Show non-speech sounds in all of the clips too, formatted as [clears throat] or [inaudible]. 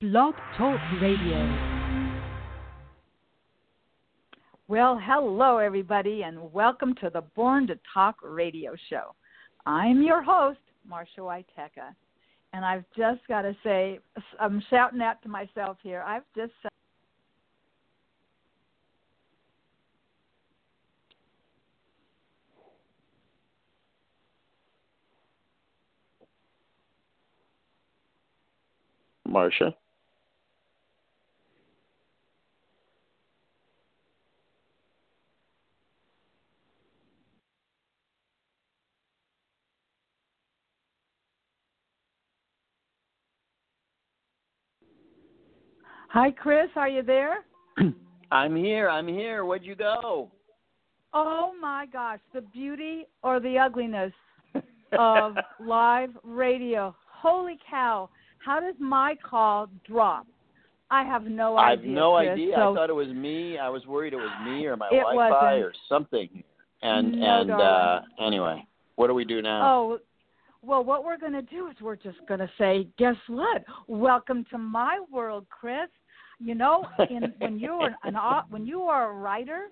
Blog Talk Radio. Well, hello, everybody, and welcome to the Born to Talk radio show. I'm your host, Marsha Waiteka, and I've just got to say, I'm shouting out to myself here. I've just Marsha. Hi, Chris. Are you there? [clears throat] I'm here. I'm here. Where'd you go? Oh my gosh, the beauty or the ugliness [laughs] of live radio. Holy cow. How does my call drop? I have no idea. I have no Chris. idea. So I thought it was me. I was worried it was me or my Wi-Fi or something. And No, and uh anyway, what do we do now? Oh, well, what we're going to do is we're just going to say, guess what? Welcome to my world, Chris. You know, in, when you're an when you are a writer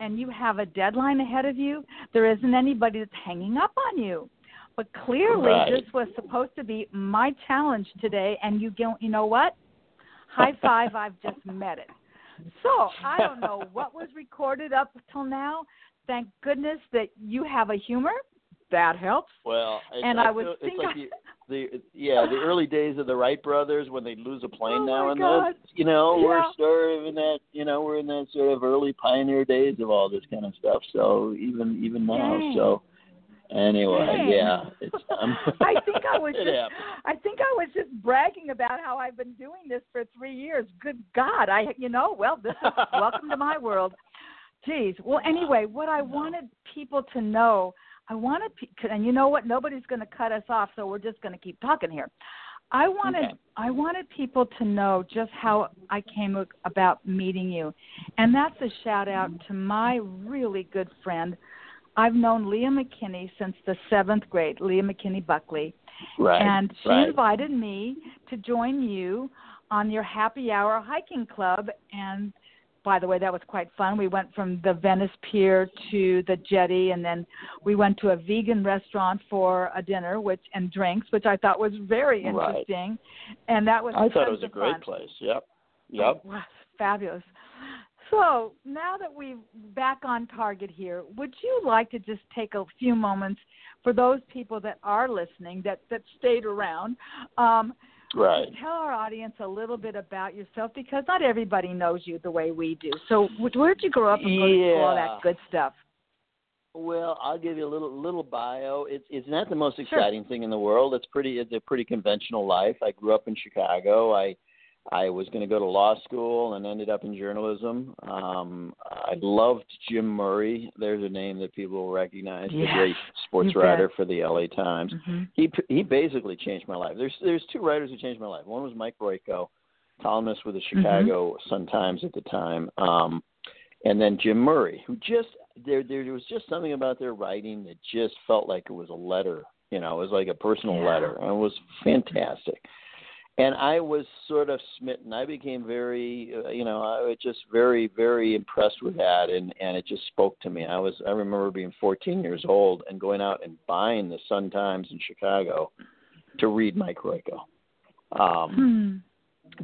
and you have a deadline ahead of you, there isn't anybody that's hanging up on you. But clearly, Right. this was supposed to be my challenge today, and you don't. You know what? High five! [laughs] I've just met it. So I don't know what was recorded up till now. Thank goodness that you have a humor. That helps. Well, And I I was feel, it's like the, [laughs] the yeah the early days of the Wright brothers when they'd lose a plane Oh, now and then. You know, we're Yeah. sort of in that you know we're in that sort of early pioneer days of all this kind of stuff. So even even now, Dang. so anyway, Dang. yeah, it's. [laughs] Um, I think I was [laughs] just. I think I was just bragging about how I've been doing this for three years. Good God, I you know well this is welcome to my world. Geez. Well, anyway, what I wanted people to know, I wanted pe- and you know what, nobody's going to cut us off, so we're just going to keep talking here. I wanted Okay. I wanted people to know just how I came about meeting you, and that's a shout out to my really good friend. I've known Leah McKinney since the seventh grade, Leah McKinney Buckley, Right. and she right. invited me to join you on your happy hour hiking club. And by the way, that was quite fun. We went from the Venice Pier to the jetty, and then we went to a vegan restaurant for a dinner, which and drinks, which I thought was very interesting. Right. And that was I thought it was a great fun. place. Yep. It Yep. was fabulous. So now that we're back on target here, would you like to just take a few moments for those people that are listening that that stayed around? Um, Right. Tell our audience a little bit about yourself because not everybody knows you the way we do. So wh- where did you grow up and go to school, all that good stuff? Well, I'll give you a little little bio. It's it's not the most Sure. exciting thing in the world. It's pretty it's a pretty conventional life. I grew up in Chicago. I I was going to go to law school and ended up in journalism. Um, I loved Jim Murray. There's a name that people will recognize. The Yes, great sports writer for the LA Times. Mm-hmm. He he basically changed my life. There's there's two writers who changed my life. One was Mike Royko, columnist with the Mm-hmm. Chicago Sun Times at the time, um, and then Jim Murray, who just there there was just something about their writing that just felt like it was a letter. You know, it was like a personal Yeah. letter, and it was fantastic. And I was sort of smitten. I became very, uh, you know, I was just very, very impressed with that, and and it just spoke to me. I was, I remember being 14 years old and going out and buying the Sun Times in Chicago to read Mike Royko, um, Hmm.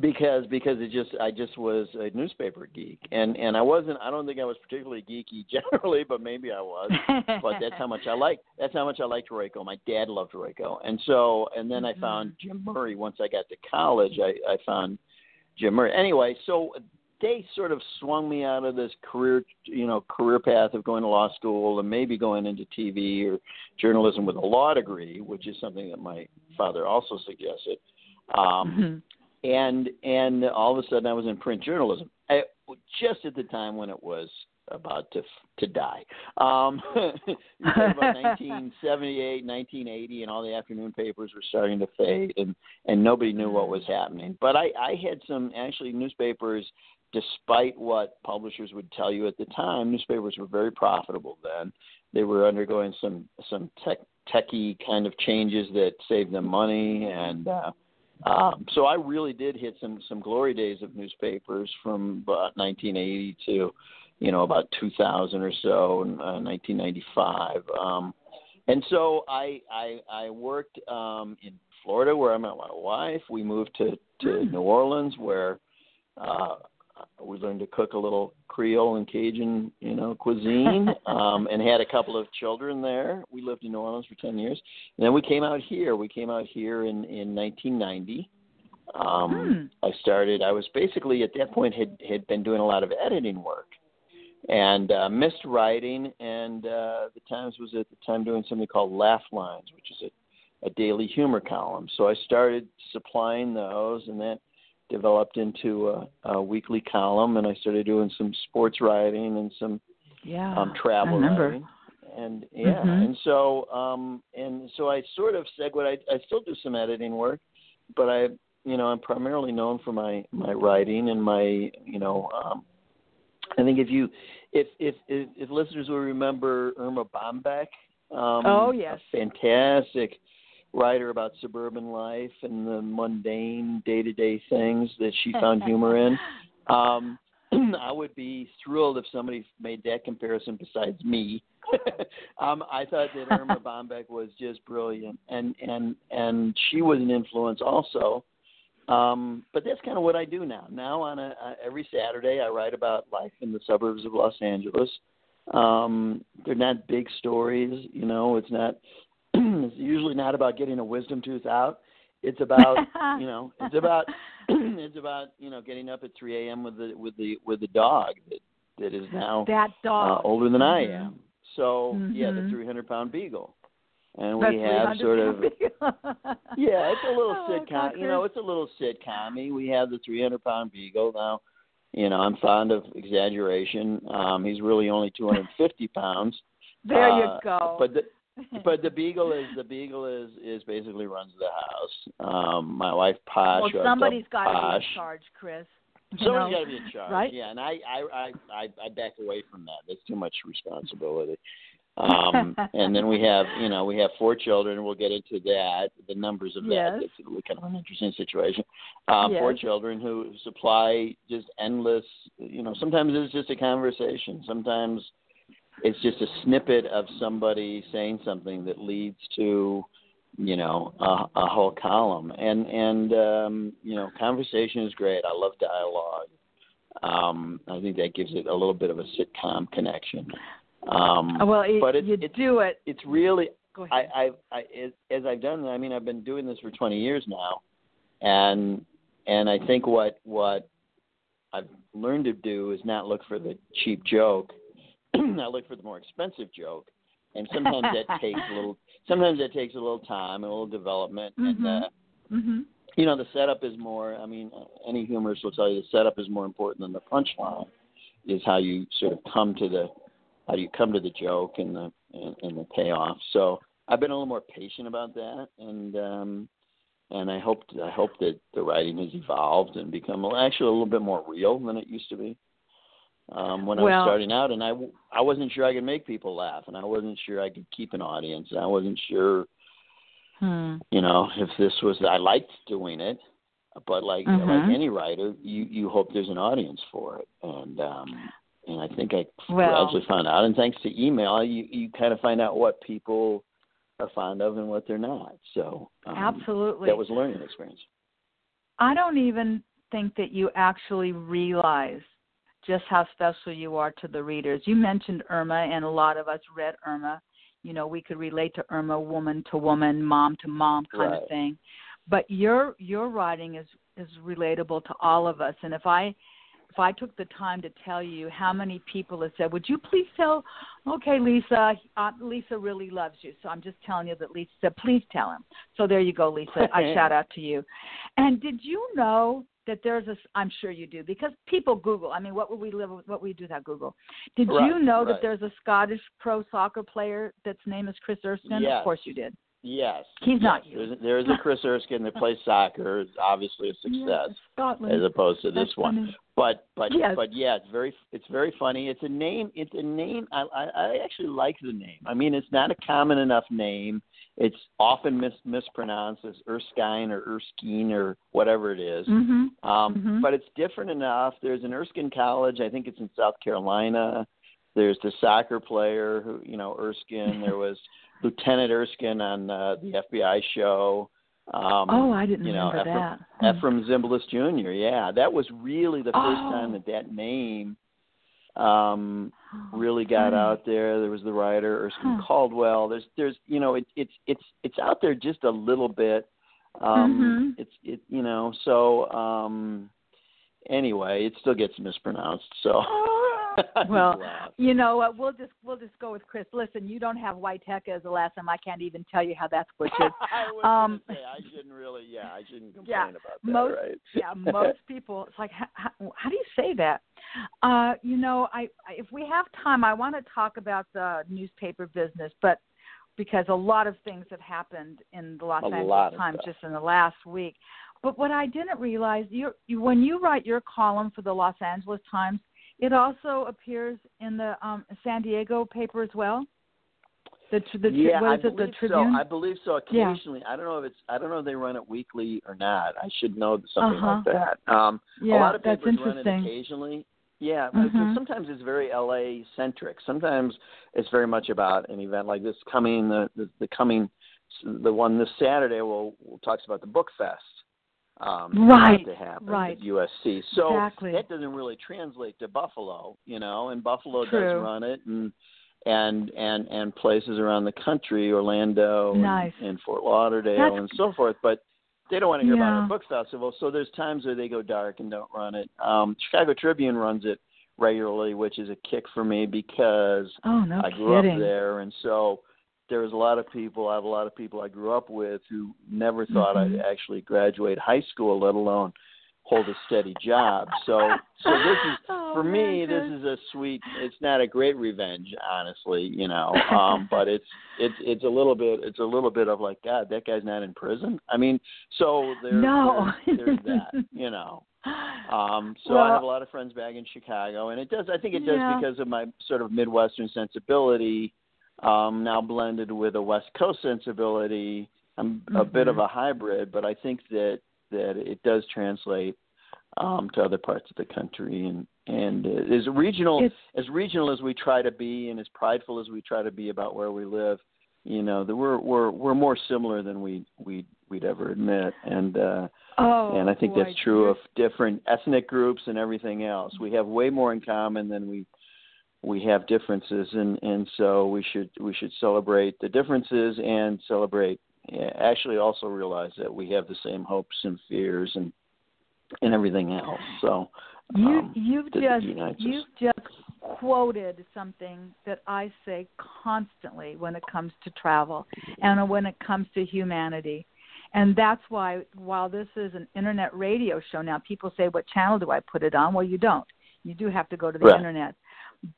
Because because it just, I just was a newspaper geek, and and I wasn't. I don't think I was particularly geeky [laughs] generally, but maybe I was but that's how much I liked. That's how much I liked Royko. My dad loved Royko, and so and then I found Jim Murray. Once I got to college, I, I found Jim Murray. Anyway, so they sort of swung me out of this career, you know, career path of going to law school and maybe going into TV or journalism with a law degree, which is something that my father also suggested. Um, Mhm. And and all of a sudden I was in print journalism. I, just at the time when it was about to to die. Um, [laughs] about [laughs] 1978, 1980, and all the afternoon papers were starting to fade, and and nobody knew what was happening. But I I had some actually newspapers. Despite what publishers would tell you at the time, newspapers were very profitable then. They were undergoing some some tech techie kind of changes that saved them money, and uh, um, so I really did hit some some glory days of newspapers from about 1980 to you know, about 2000 or so, uh, 1995. Um, and so I I, I worked um, in Florida where I met my wife. We moved to to hmm. New Orleans where uh, we learned to cook a little Creole and Cajun, you know, cuisine, [laughs] um, and had a couple of children there. We lived in New Orleans for ten years, and then we came out here. We came out here in in 1990. Um, hmm. I started. I was basically at that point had had been doing a lot of editing work, and uh, missed writing. And uh, the Times was at the time doing something called Laugh Lines, which is a, a daily humor column. So I started supplying those, and that developed into a, a weekly column. And I started doing some sports writing and some yeah, um, travel writing. And yeah, mm-hmm. and so um, and so I sort of segued. I, I still do some editing work, but I you know I'm primarily known for my my writing and my you know um, I think if you, if if if, if listeners will remember Erma Bombeck, um, oh yes, fantastic writer about suburban life and the mundane day-to-day things that she found humor in. [laughs] Um, [clears throat] I would be thrilled if somebody made that comparison besides me. [laughs] um, I thought that Erma [laughs] Bombeck was just brilliant, and and and she was an influence also um, but that's kind of what I do now. Now on a, uh, every Saturday, I write about life in the suburbs of Los Angeles. Um, they're not big stories, you know. It's not. It's usually not about getting a wisdom tooth out. It's about, [laughs] you know, it's about, [clears throat] it's about, you know, getting up at 3 a.m. with the with the with the dog that that is now that dog uh, older than mm-hmm. I am. So mm-hmm. yeah, the 300 pound beagle and we have sort of [laughs] yeah, it's a little oh, sitcom. You know, it's a little sitcommy. We have the 300 pound beagle now. You know, I'm fond of exaggeration. Um, he's really only 250 pounds. There uh, you go. But the [laughs] but the beagle is the beagle is is basically runs the house. Um, my wife Posh. Well, somebody's got to be in charge, Chris. Somebody's got to be in charge, right? Yeah, and I, I I I I back away from that. That's too much responsibility. Um, [laughs] and then we have, you know, we have four children. We'll get into that, the numbers of yes. that. It's kind of an interesting situation. Um, yes. Four children who supply just endless, you know, sometimes it's just a conversation. Sometimes it's just a snippet of somebody saying something that leads to, you know, a, a whole column. And, and, um, you know, conversation is great. I love dialogue. Um, I think that gives it a little bit of a sitcom connection. Um, well, it, but it, you it's, do it. It's really Go ahead. I, I, I, as I've done. I mean, I've been doing this for 20 years now, and and I think what what I've learned to do is not look for the cheap joke. [clears throat] I look for the more expensive joke, and sometimes that [laughs] takes a little. Sometimes that takes a little time, and a little development, mm-hmm. and uh, mm-hmm. you know the setup is more. I mean, any humorist will tell you the setup is more important than the punchline. Is how you sort of come to the how do you come to the joke and the and, and the payoff. So I've been a little more patient about that, and um, and I hope I hope that the writing has evolved and become actually a little bit more real than it used to be. Um, when well, I was starting out, and I I wasn't sure I could make people laugh, and I wasn't sure I could keep an audience, and I wasn't sure, hmm. you know, if this was I liked doing it, but like mm-hmm. like any writer, you you hope there's an audience for it, and um, and I think I well, gradually found out. And thanks to email, you you kind of find out what people are fond of and what they're not. So um, absolutely, that was a learning experience. I don't even think that you actually realize just how special you are to the readers. You mentioned Erma, and a lot of us read Erma. You know, we could relate to Erma, woman to woman, mom to mom kind right. of thing. But your your writing is is relatable to all of us. And if I if I took the time to tell you how many people have said, "Would you please tell?" Okay, Lisa, uh, Lisa really loves you, so I'm just telling you that Lisa said, "Please tell him." So there you go, Lisa. I [laughs] shout out to you. And did you know that there's a? I'm sure you do because people Google. I mean, what would we live? with, What would we do without Google? Did Right, you know right. that there's a Scottish pro soccer player that's name is Chris Erskine? Yes. Of course you did. Yes. He's yes. not you. There's, a Chris [laughs] Erskine that plays soccer. It's obviously a success Scotland. as opposed to this That's one. funny. But but Yes. but yeah, it's very it's very funny. It's a name. It's a name. I, I I actually like the name. I mean, it's not a common enough name. It's often mis- mispronounced as Erskine or Erskine or whatever it is. Mhm. Um, Mhm. But it's different enough. There's an Erskine College. I think it's in South Carolina. There's the soccer player who, you know, Erskine. There was [laughs] Lieutenant Erskine on uh, the FBI show. Um, Oh, I didn't you know, remember Efrem, that. Efrem Zimbalist Jr. Yeah, that was really the first Oh. time that that name um, Oh, really got out there. There was the writer Erskine Huh. Caldwell. There's, there's, you know, it, it's, it's, it's out there just a little bit. Um, Mhm. It's, it, you know, so um, anyway, it still gets mispronounced. So, I [laughs] Well. You know what? We'll just we'll just go with Chris. Listen, you don't have White Tech as the last name. I can't even tell you how that's butchered. [laughs] I was um, say I shouldn't really, yeah, I shouldn't [laughs] complain Yeah, about that, most right? yeah, most people. It's like how, how, how do you say that? Uh, you know, I, if we have time, I want to talk about the newspaper business, but because a lot of things have happened in the Los A Angeles Times just in the last week. But what I didn't realize, you when you write your column for the Los Angeles Times, it also appears in the um, San Diego paper as well. The, tr- the yeah, I is it? The believe so. I believe so. Yeah. Occasionally, I don't know if it's. I don't know if they run it weekly or not. I should know something like Uh-huh. that. Um, yeah, a lot of that's papers run it interesting. occasionally. Yeah, Mhm. sometimes it's very LA centric. Sometimes it's very much about an event like this coming the the, the coming the one this Saturday. Will will talks about the book fest. Um, Right, to happen right. at USC. So Exactly. that doesn't really translate to Buffalo, you know, and Buffalo True. does run it and and and and places around the country, Orlando Nice. and, and Fort Lauderdale That's- and so forth. But they don't want to hear about Yeah. our book festival, so there's times where they go dark and don't run it. Um, Chicago Tribune runs it regularly, which is a kick for me because Oh no I grew kidding. up there, and so there was a lot of people. I have a lot of people I grew up with who never thought Mhm. I'd actually graduate high school, let alone hold a steady job. So, so this is [laughs] Oh, for me. This is a sweet. It's not a great revenge, honestly, you know. Um, but it's it's it's a little bit. It's a little bit of like, God, that guy's not in prison. I mean, so there, No. there's, there's [laughs] that, you know. Um, so well, I have a lot of friends back in Chicago, and it does. I think it does Yeah. because of my sort of Midwestern sensibility, um, now blended with a West Coast sensibility. I'm a bit of Mhm. a hybrid, but I think that that it does translate um, to other parts of the country, and and as regional It's- as regional as we try to be, and as prideful as we try to be about where we live, you know, that we're we're we're more similar than we we we'd ever admit, and. uh oh, and I think boy, that's true of different ethnic groups and everything else. We have way more in common than we we have differences, and and so we should we should celebrate the differences and celebrate. Actually, also realize that we have the same hopes and fears and and everything else. So You um, you've just you've just quoted something that I say constantly when it comes to travel and when it comes to humanity. And that's why while this is an internet radio show now people say what channel do I put it on? Well, you don't. You do have to go to the Right. internet.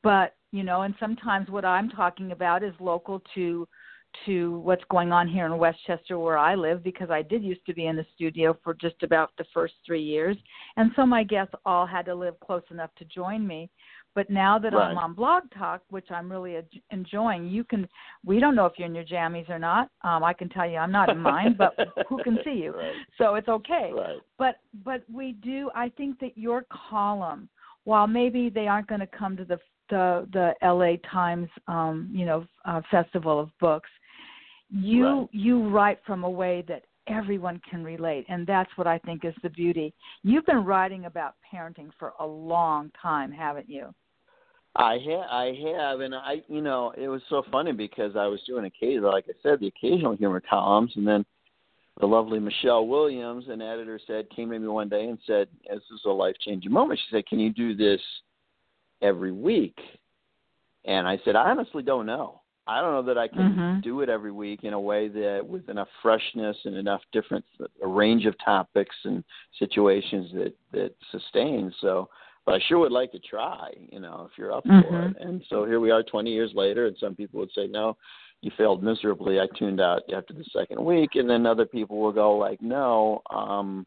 But, you know, and sometimes what I'm talking about is local to to what's going on here in Westchester where I live because I did used to be in the studio for just about the first 3 years and so my guests all had to live close enough to join me. But now that I'm on Blog Talk, which I'm really enjoying, you can. We don't know if you're in your jammies or not. Um, I can tell you I'm not in mine, but [laughs] who can see you? Right. So it's okay. Right. But but we do. I think that your column, while maybe they aren't going to come to the the the L.A. Times, um, you know, uh, festival of books, you Right. you write from a way that everyone can relate and that's what i think is the beauty you've been writing about parenting for a long time haven't you I have, I have, and I, you know, it was so funny because I was doing occasional, like I said, the occasional humor columns, and then the lovely Michelle Williams, an editor, said came to me one day and said, "This is a life changing moment." She said, "Can you do this every week?" And I said, "I honestly don't know. I don't know that I can Mm-hmm. do it every week in a way that with enough freshness and enough different a range of topics and situations that that sustains. So, but I sure would like to try. You know, if you're up for Mhm. it. And so here we are, 20 years later, and some people would say, "No, you failed miserably. I tuned out after the second week," and then other people will go like, "No." um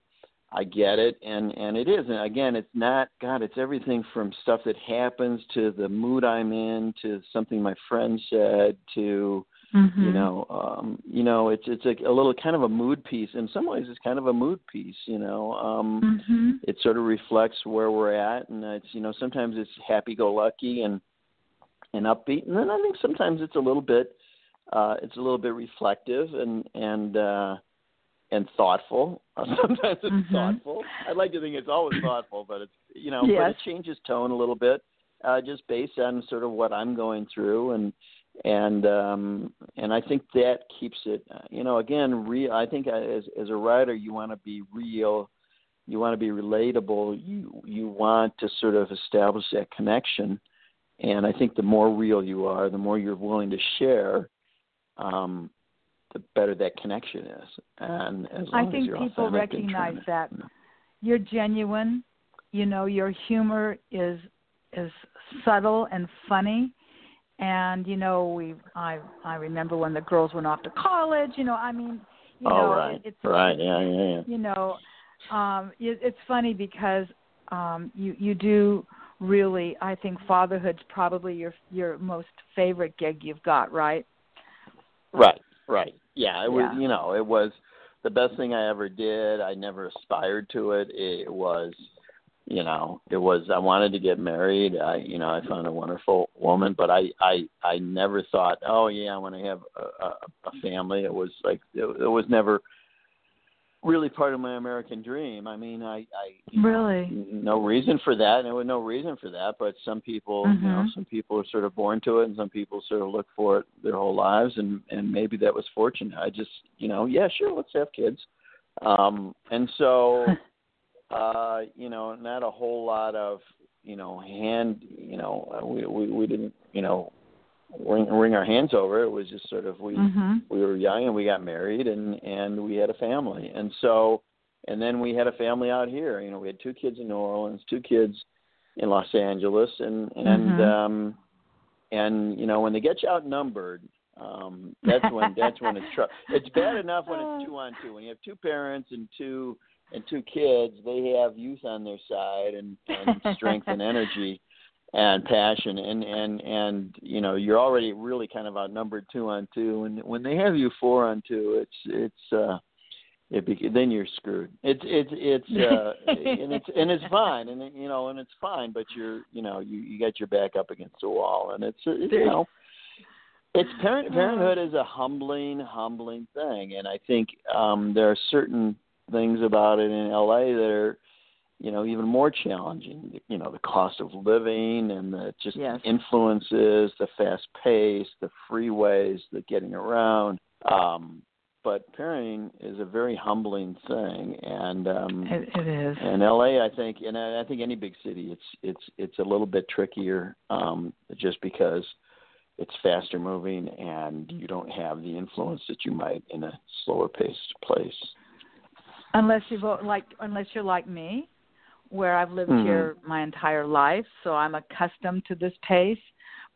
I get it, and and it is, and again, it's not God. It's everything from stuff that happens to the mood I'm in, to something my friend said, to Mhm. you know, um, you know, it's it's a, a little kind of a mood piece. In some ways, it's kind of a mood piece. You know, um, Mhm. it sort of reflects where we're at, and it's you know sometimes it's happy-go-lucky and and upbeat, and then I think sometimes it's a little bit uh, it's a little bit reflective and and uh, and thoughtful. [laughs] sometimes it's Mhm. thoughtful. I'd like to think it's always thoughtful, but it's you know, but it changes tone a little bit, uh, just based on sort of what I'm going through and and um and I think that keeps it uh, you know again real I think as as a writer you want to be real you want to be relatable you you want to sort of establish that connection and I think the more real you are the more you're willing to share um the better that connection is and as long I think as you're people recognize that you're genuine. You know, your humor is is subtle and funny. And you know, we I I remember when the girls went off to college. You know, I mean, you oh know, right it, it's right yeah yeah yeah you know, um, it, it's funny because um, you you do really. I think fatherhood's probably your your most favorite gig you've got, right? Right, right. Yeah, it was. Yeah. You know, it was the best thing I ever did. I never aspired to it. It was, you know, it was. I wanted to get married. I, you know, I found a wonderful woman, but I, I, I never thought, oh yeah, I want to have a, a, a family. It was like it, it was never really part of my American dream. I mean, I, I Really? no reason for that, and there was no reason for that. But some people, you know, Mhm. some people are sort of born to it, and some people sort of look for it their whole lives, and and maybe that was fortunate. I just, you know, yeah, sure, let's have kids, um, and so, [laughs] uh, you know, not a whole lot of, you know, hand, you know, we we we didn't, you know, wring wring our hands over. It was just sort of we Mhm. we were young and we got married and and we had a family and so and then we had a family out here you know we had two kids in new orleans two kids in los angeles and and Mhm. um and you know when they get you outnumbered um that's when that's when it's tr- [laughs] it's bad enough when it's two on two when you have two parents and two and two kids they have youth on their side and and strength and energy and passion and and and you know you're already really kind of outnumbered two on two. And when they have you four on two it's it's uh it be, then you're screwed. It's it's it's uh [laughs] and it's and it's fine and you know and it's fine but you're you know you you got your back up against the wall and it's, it's you know it's parent parenthood is a humbling humbling thing and i think um there are certain things about it in la that are you know even more challenging you know the cost of living and the just Yes. influences the fast pace the freeways the getting around um but parenting is a very humbling thing and um It, it is. and LA, I think, and I I think any big city, it's it's it's a little bit trickier, um, just because it's faster moving and you don't have the influence that you might in a slower paced place. Unless you vote like unless you're like me, where I've lived Mhm. here my entire life, so I'm accustomed to this pace.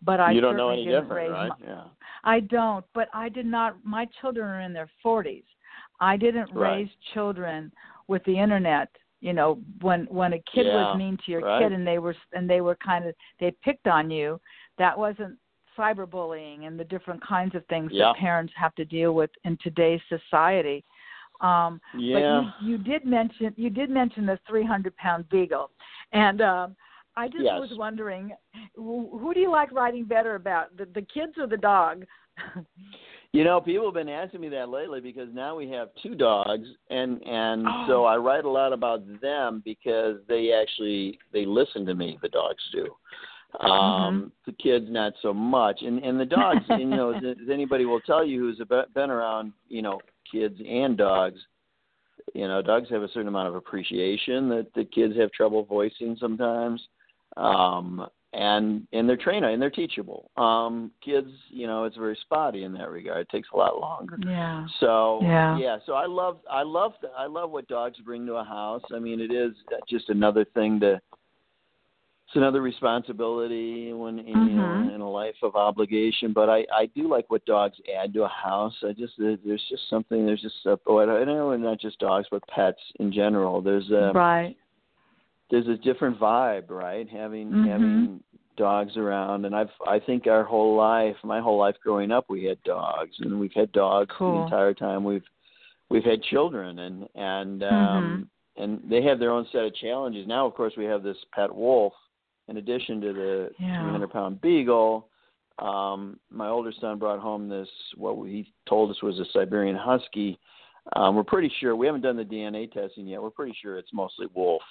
But I you don't know certainly any didn't different, raise right? my- yeah. I don't, but I did not. My children are in their 40s. I didn't Right. raise children with the internet. You know, when when a kid Yeah, was mean to your right. kid and they were and they were kind of they picked on you, that wasn't cyberbullying and the different kinds of things Yeah. that parents have to deal with in today's society. Um, Yeah. but you, you did mention you did mention the 300 pound beagle, and um, I just Yes. was wondering, who, do you like writing better about, the, the kids or the dog? [laughs] You know, people have been asking me that lately because now we have two dogs, and and Oh. so I write a lot about them because they actually they listen to me. The dogs do. Um, The kids not so much, and and the dogs. you know, [laughs] as, as anybody will tell you who's been around, you know, kids and dogs. You know, dogs have a certain amount of appreciation that the kids have trouble voicing sometimes. Um, and and they're trained and they're teachable. Um, kids, you know, it's very spotty in that regard. It takes a lot longer. Yeah. So yeah, yeah. So I love I love I love what dogs bring to a house. I mean, it is just another thing to. It's another responsibility when in, mm-hmm. you know, in a life of obligation. But I I do like what dogs add to a house. I just there's just something there's just a, oh, I know not just dogs but pets in general. There's a right there's a different vibe, right? Having mm-hmm. having dogs around, and I've I think our whole life, my whole life growing up, we had dogs, and we've had dogs cool. the entire time we've we've had children, and and um, mm-hmm. and they have their own set of challenges. Now, of course, we have this pet wolf in addition to the yeah. 300 pound beagle. Um, my older son brought home this what he told us was a Siberian Husky. Um, we're pretty sure we haven't done the DNA testing yet. We're pretty sure it's mostly wolf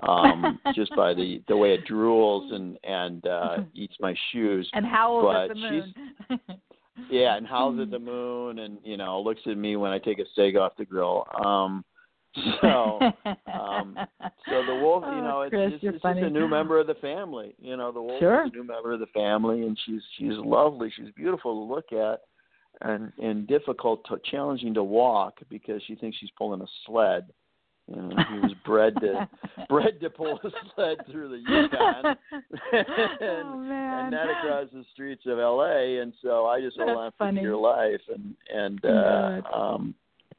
um, [laughs] just by the the way it drools and and uh, eats my shoes. And howls but at the moon. yeah, and howls at the moon, and you know looks at me when I take a steak off the grill. Um, [laughs] so um, so the wolf, you Oh, know, it's, Chris, just, it's funny. just a new member of the family. You know, the wolf Sure. is a new member of the family, and she's she's lovely. She's beautiful to look at. And and difficult, to, challenging to walk because she thinks she's pulling a sled. You know, he was bred to [laughs] bred to pull a sled through the Yukon [laughs] and, oh and not across the streets of LA and so I just hold That's on funny. for dear life and and uh um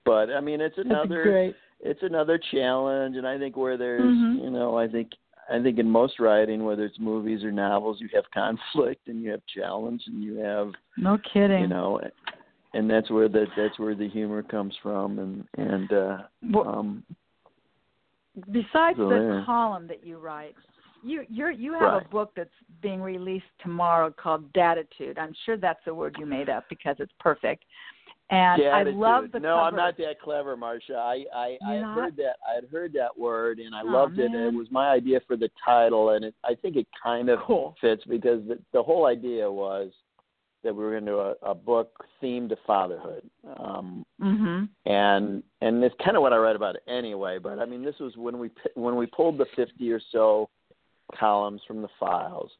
but I mean it's another great. It's another challenge and I think where there's Mhm. you know I think I think in most writing whether it's movies or novels you have [laughs] conflict and you have challenge and you have No kidding. you know and that's where the that's where the humor comes from and and uh Well, um Besides So the there. column that you write, you you're, you have Right. a book that's being released tomorrow called Daditude. I'm sure that's a word you made up because it's perfect. And I love the no, cover. I'm not that clever, Marcia. I I, I had heard that I had heard that word and I Aw, loved it. And it was my idea for the title, and it, I think it kind of Cool. fits because the, the whole idea was that we were going to do a, a book themed to fatherhood. Um, Mhm. and and it's kind of what I read about it anyway. But I mean, this was when we when we pulled the 50 or so columns from the files.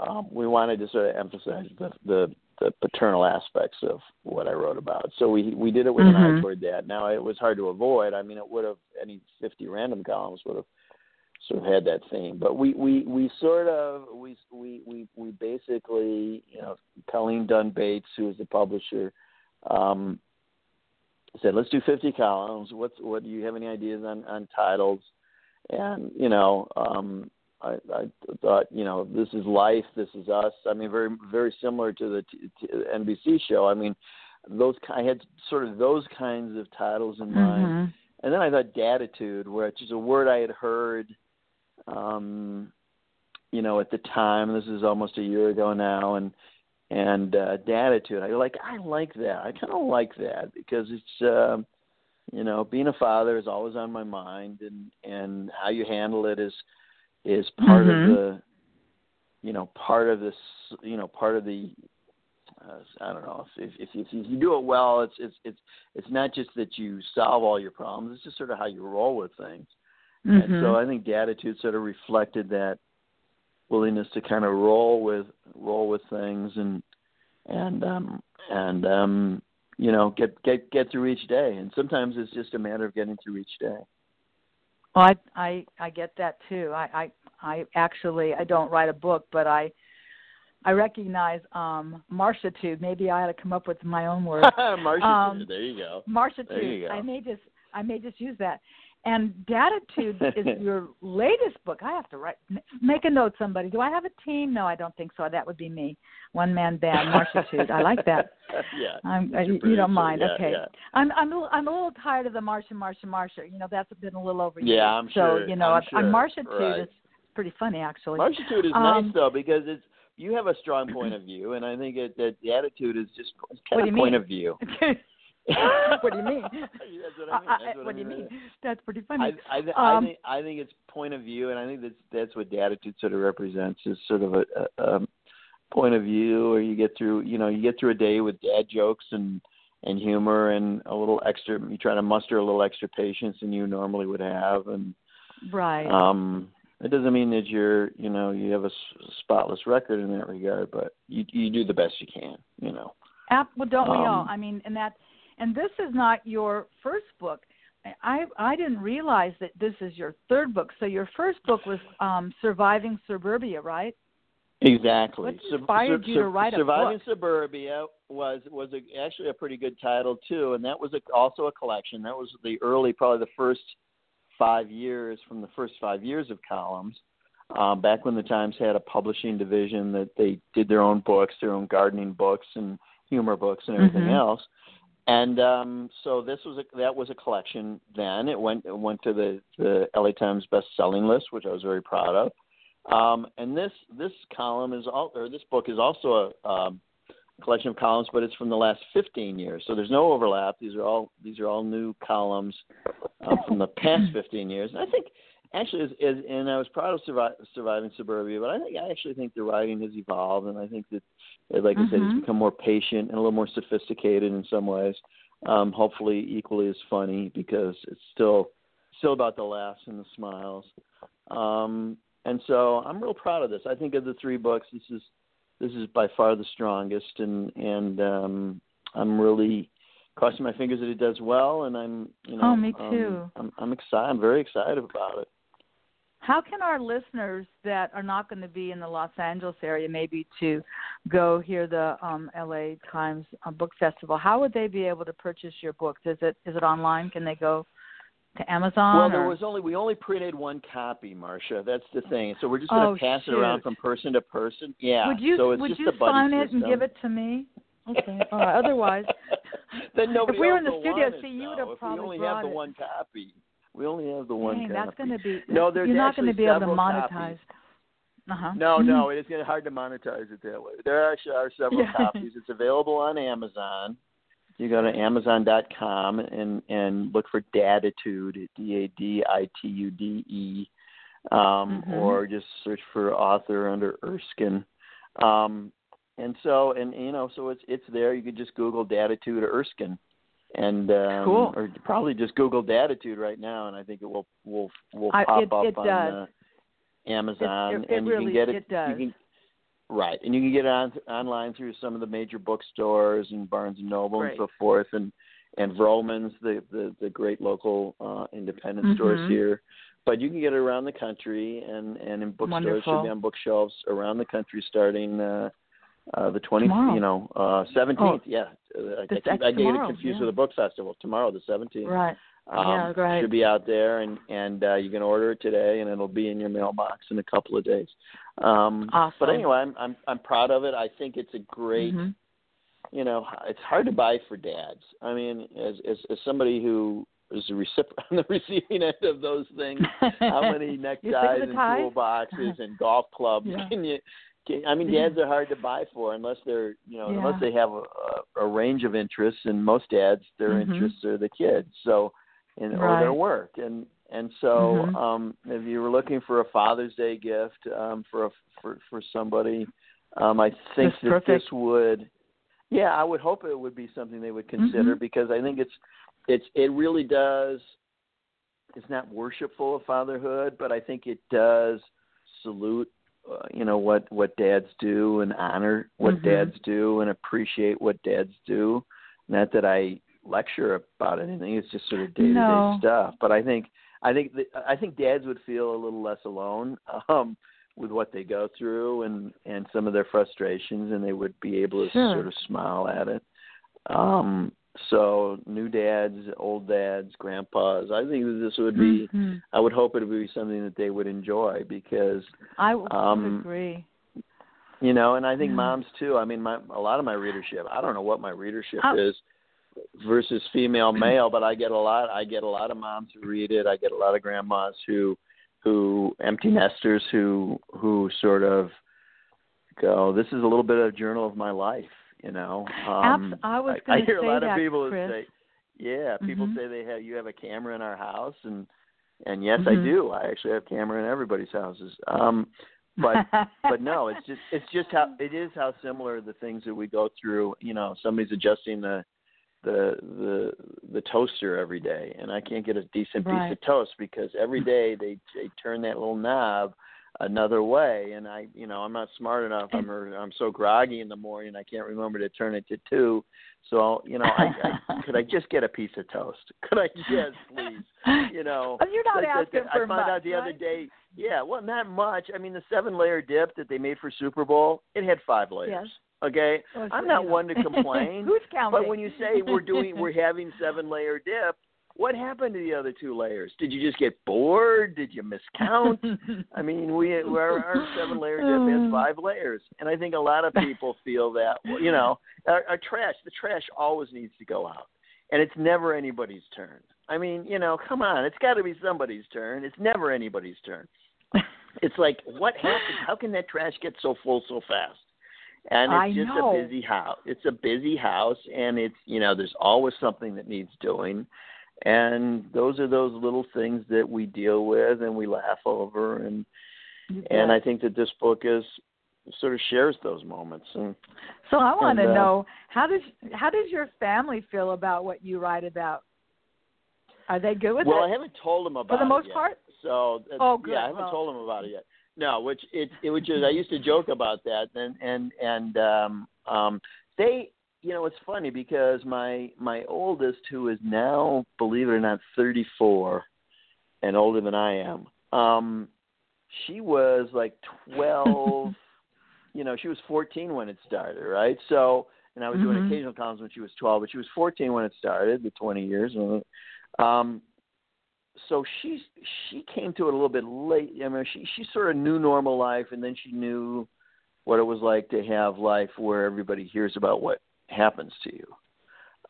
Um, we wanted to sort of emphasize the, the the paternal aspects of what I wrote about. So we we did it with an eye Mhm. toward that. Now it was hard to avoid. I mean, it would have any 50 random columns would have sort of had that theme. But we we we sort of we we we we basically you know Colleen Dunn Bates, who is the publisher, um, said let's do 50 columns. What's what do you have any ideas on on titles? And you know. um I, I thought, you know, this is life, this is us. I mean, very, very similar to the t- t- NBC show. I mean, those I had sort of those kinds of titles in mind. Mhm. And then I thought daditude, which is a word I had heard, um, you know, at the time. This is almost a year ago now, and and uh, daditude. I like I like that. I kind of like that because it's, um, you know, being a father is always on my mind, and and how you handle it is is part Mhm. of the, you know, part of this, you know, part of the uh, I don't know if if, if if you do it well, it's it's it's it's not just that you solve all your problems. It's just sort of how you roll with things. And Mhm. so I think the attitude sort of reflected that willingness to kind of roll with roll with things and and um and um you know get get get through each day. And sometimes it's just a matter of getting through each day. Well, I I I get that too. I I I actually I don't write a book, but I I recognize um Marciatude. Maybe I ought to come up with my own [laughs] word. Marcia, Um, there you go. Marciatude. There you go. I may just I may just use that. And Daditude is [laughs] your latest book. I have to write make a note somebody. Do I have a team? No, I don't think so. That would be me. One man band, [laughs] Marciatude. I like that. yeah. I'm, Your you you don't mind, yeah, okay? yeah. I'm I'm a, little- I'm a little tired of the Marcia, Marcia, Marcia. You know that's been a little over. Yeah, I'm so, sure, So, you know, I'm I'm sure, right. It's pretty funny actually. Marciatude is Um, nice though because it's you have a strong point of view, and I think it, that the attitude is just kind of point mean? of view. [laughs] [laughs] what do you mean? [laughs] That's what I- I mean. That's what, what I do you mean. That's pretty funny. I, th- Um, I think I think it's point of view, and I think that's that's what the attitude sort of represents is sort of a, a, um point of view, or you get through you know you get through a day with dad jokes and and humor and a little extra. You try to muster a little extra patience than you normally would have, and right. Um, it doesn't mean that you're you know you have a spotless record in that regard, but you you do the best you can. You know. App, well, don't we all? Um, I mean, and that, and this is not your first book. I I didn't realize that this is your third book. So your first book was um, Surviving Suburbia, right? Exactly. What inspired sub- you to write a Surviving book? Suburbia was was a, actually a pretty good title too, and that was a, also a collection. That was the early, probably the first five years from the first five years of columns. Um, back when the Times had a publishing division that they did their own books, their own gardening books and humor books and everything Mhm. else. And um, so this was a, that was a collection. Then it went it went to the the LA Times best selling list, which I was very proud of. Um, and this this column is all or this book is also a um, collection of columns, but it's from the last 15 years. So there's no overlap. These are all these are all new columns uh, from the past 15 years. And I think actually, as, as, and I was proud of survi- surviving suburbia, but I think I actually think the writing has evolved, and I think that, like I said, it's become more patient and a little more sophisticated in some ways. Um, hopefully, equally as funny because it's still still about the laughs and the smiles. Um, and so I'm real proud of this. I think of the three books, this is this is by far the strongest, and and um, I'm really crossing my fingers that it does well. And I'm you know Oh, me um, too. I'm I'm excited. I'm very excited about it. How can our listeners that are not going to be in the Los Angeles area, maybe to go hear the um, LA Times uh, Book Festival, how would they be able to purchase your books? Is it is it online? Can they go to Amazon? Well, there or? was only we only printed one copy, Marcia. That's the thing. So we're just Oh, going to pass it around from person to person. Yeah. Would you so it's would just you sign it system. and give it to me? Okay. [laughs] All right. Otherwise, then nobody if we were in the studio, see, you would have if probably we only brought have the it. one copy. We only have the one dang, copy. that's going to be. No, there's you're not going to be able to monetize. copies. Uh huh. No, no, [laughs] it is getting hard to monetize it that way. There actually are several Yeah. copies. It's available on Amazon. You go to Amazon.com and and look for Daditude, D A D I T U D E, um, Mhm. or just search for author under Erskine. Um, and so, and you know, so it's it's there. You could just Google Daditude Erskine, and um, Cool. or probably just Google Daditude right now, and I think it will will will I- pop it- up it on uh, Amazon, it- and you really- can get it. it does. You can, right, and you can get it on online through some of the major bookstores and Barnes and Noble Great. and so forth, and and Vroman's, the the, the great local uh, independent stores Mhm. here. But you can get it around the country and and in bookstores should be on bookshelves around the country starting uh, uh, the twenty, you know, uh seventeenth. Oh. yeah, I, This- keep, I get tomorrow, confused yeah. with the book festival tomorrow, the seventeenth. Right. Um, Yeah, right. Should be out there, and and uh, you can order it today, and it'll be in your mailbox in a couple of days. Um, Awesome. But anyway, I'm I'm I'm proud of it. I think it's a great. Mhm. You know, it's hard to buy for dads. I mean, as as, as somebody who is the recipient on [laughs] the receiving end of those things, how many [laughs] neckties and toolboxes [laughs] and golf clubs Yeah. can you? I mean, dads are hard to buy for unless they're you know Yeah. unless they have a, a, range of interests, and most dads their Mhm. interests are the kids. So and or their work and and so Mhm. um if you were looking for a father's day gift um for a for for somebody um i think That's that perfect. this would yeah i would hope it would be something they would consider Mhm. because i think it's it's it really does it's not worshipful of fatherhood but i think it does salute you know what what dads do and honor what Mhm. dads do and appreciate what dads do not that i lecture about anything it's just sort of day to day stuff but i think i think that, i think dads would feel a little less alone [laughs] um with what they go through and and some of their frustrations and they would be able to Sure. sort of smile at it um so new dads old dads grandpas i think that this would be Mhm. i would hope it would be something that they would enjoy because I would um, agree. you know and i think Yeah. moms too i mean my a lot of my readership i don't know what my readership is versus female male but i get a lot i get a lot of moms who read it i get a lot of grandmas who who empty nesters who who sort of go this is a little bit of a journal of my life you know um Abs- I was I, I hear a lot that, of people Chris. say yeah people Mhm. say they have you have a camera in our house and and yes i Mhm. do i actually have camera in everybody's houses um but [laughs] but no, it's just it's just how it is how similar the things that we go through. You know, somebody's adjusting the the the the toaster every day, and I can't get a decent Right. piece of toast because every day they they turn that little knob another way, and I you know I'm not smart enough. I'm [clears throat] er, I'm so groggy in the morning I can't remember to turn it to two. So you know I, I [laughs] could I just get a piece of toast? [laughs] Could I just please? You know. [laughs] You're not like asking that- for I found much, out the other day. Yeah, well, not much. I mean, the seven layer dip that they made for Super Bowl, it had five layers. Yes. Okay, I'm not one to complain. Who's counting? But when you say we're doing, we're having seven layer dip, what happened to the other two layers? Did you just get bored? Did you miscount? [laughs] I mean, we our, our seven layer dip has uh. five layers, and I think a lot of people feel that. You know, our, our trash, the trash always needs to go out, and it's never anybody's turn. I mean, you know, come on, it's got to be somebody's turn. It's never anybody's turn. It's like, what happened? How can that trash get so full so fast? And it's I just know. a busy house. It's a busy house, and it's you know, there's always something that needs doing, and those are those little things that we deal with and we laugh over, and and. I think that this book is sort of shares those moments. And So I want to uh, know how does how does your family feel about what you write about? Are they good with well, it? Well, I haven't told them about it for the most yet. part? So uh, Oh, good. yeah, I haven't Well- told them about it yet. No, which it it which is I used to joke about that and and and um um they you know it's funny because my my oldest who is now believe it or not 34 and older than I am um she was like 12 [laughs] you know she was 14 when it started right so and I was doing Mhm. occasional columns when she was 12 but she was 14 when it started the 20 years um so she she came to it a little bit late. I mean, she she sort of knew normal life, and then she knew what it was like to have life where everybody hears about what happens to you.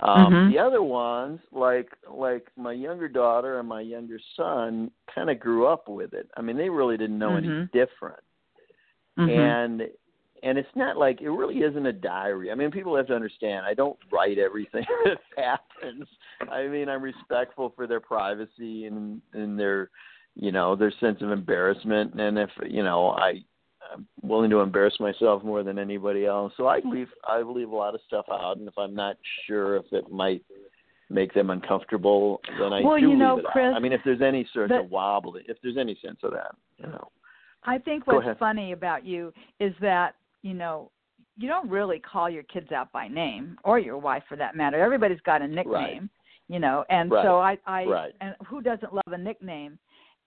Um, Mhm. The other ones, like like my younger daughter and my younger son, kind of grew up with it. I mean, they really didn't know any Mhm. different Mhm. and and it's not like it really isn't a diary. I mean, people have to understand. I don't write everything [laughs] that happens. I mean, I'm respectful for their privacy and and their, you know, their sense of embarrassment. And if you know, I I'm willing to embarrass myself more than anybody else. So I leave I leave a lot of stuff out, and if I'm not sure if it might make them uncomfortable, then I Well, do you know, leave it Chris, out. I mean, if there's any sort that- of wobble, if there's any sense of that, you know. I think what's funny about you is that, you know, you don't really call your kids out by name or your wife for that matter. Everybody's got a nickname, you know, and Right. so I I Right. and who doesn't love a nickname?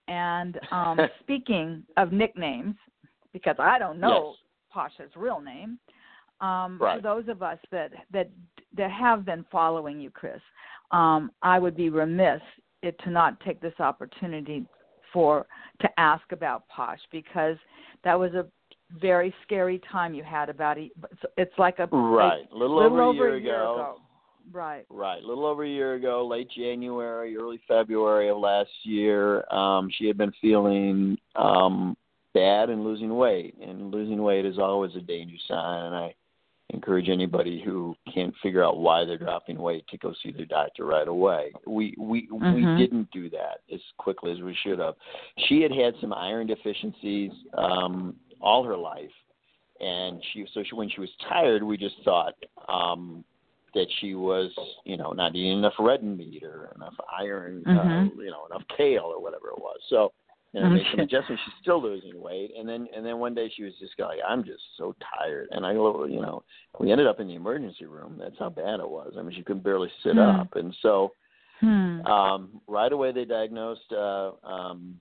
And [laughs] um speaking of nicknames, because I don't know Yes. Posh's real name, um for those of us that that that have been following you, Chris, um, I would be remiss it to not take this opportunity for to ask about Posh because that was a very scary time you had about it. It's, it's like a Right. A little, little over, over a year, ago. ago. Right. Right. A little over a year ago, late January, early February of last year, um, she had been feeling um, bad and losing weight. And losing weight is always a danger sign. And I encourage anybody who can't figure out why they're dropping weight to go see their doctor right away. We we Mhm. we didn't do that as quickly as we should have. She had had some iron deficiencies um, all her life, and she so she, when she was tired, we just thought um, that she was you know not eating enough red meat or enough iron, uh, Mhm. you know enough kale or whatever it was. So and I made some adjustments. She's still losing weight, and then and then one day she was just going, I'm just so tired, and I you know we ended up in the emergency room. That's how bad it was. I mean, she could barely sit Hmm. up, and so Hmm. um, right away they diagnosed uh, um,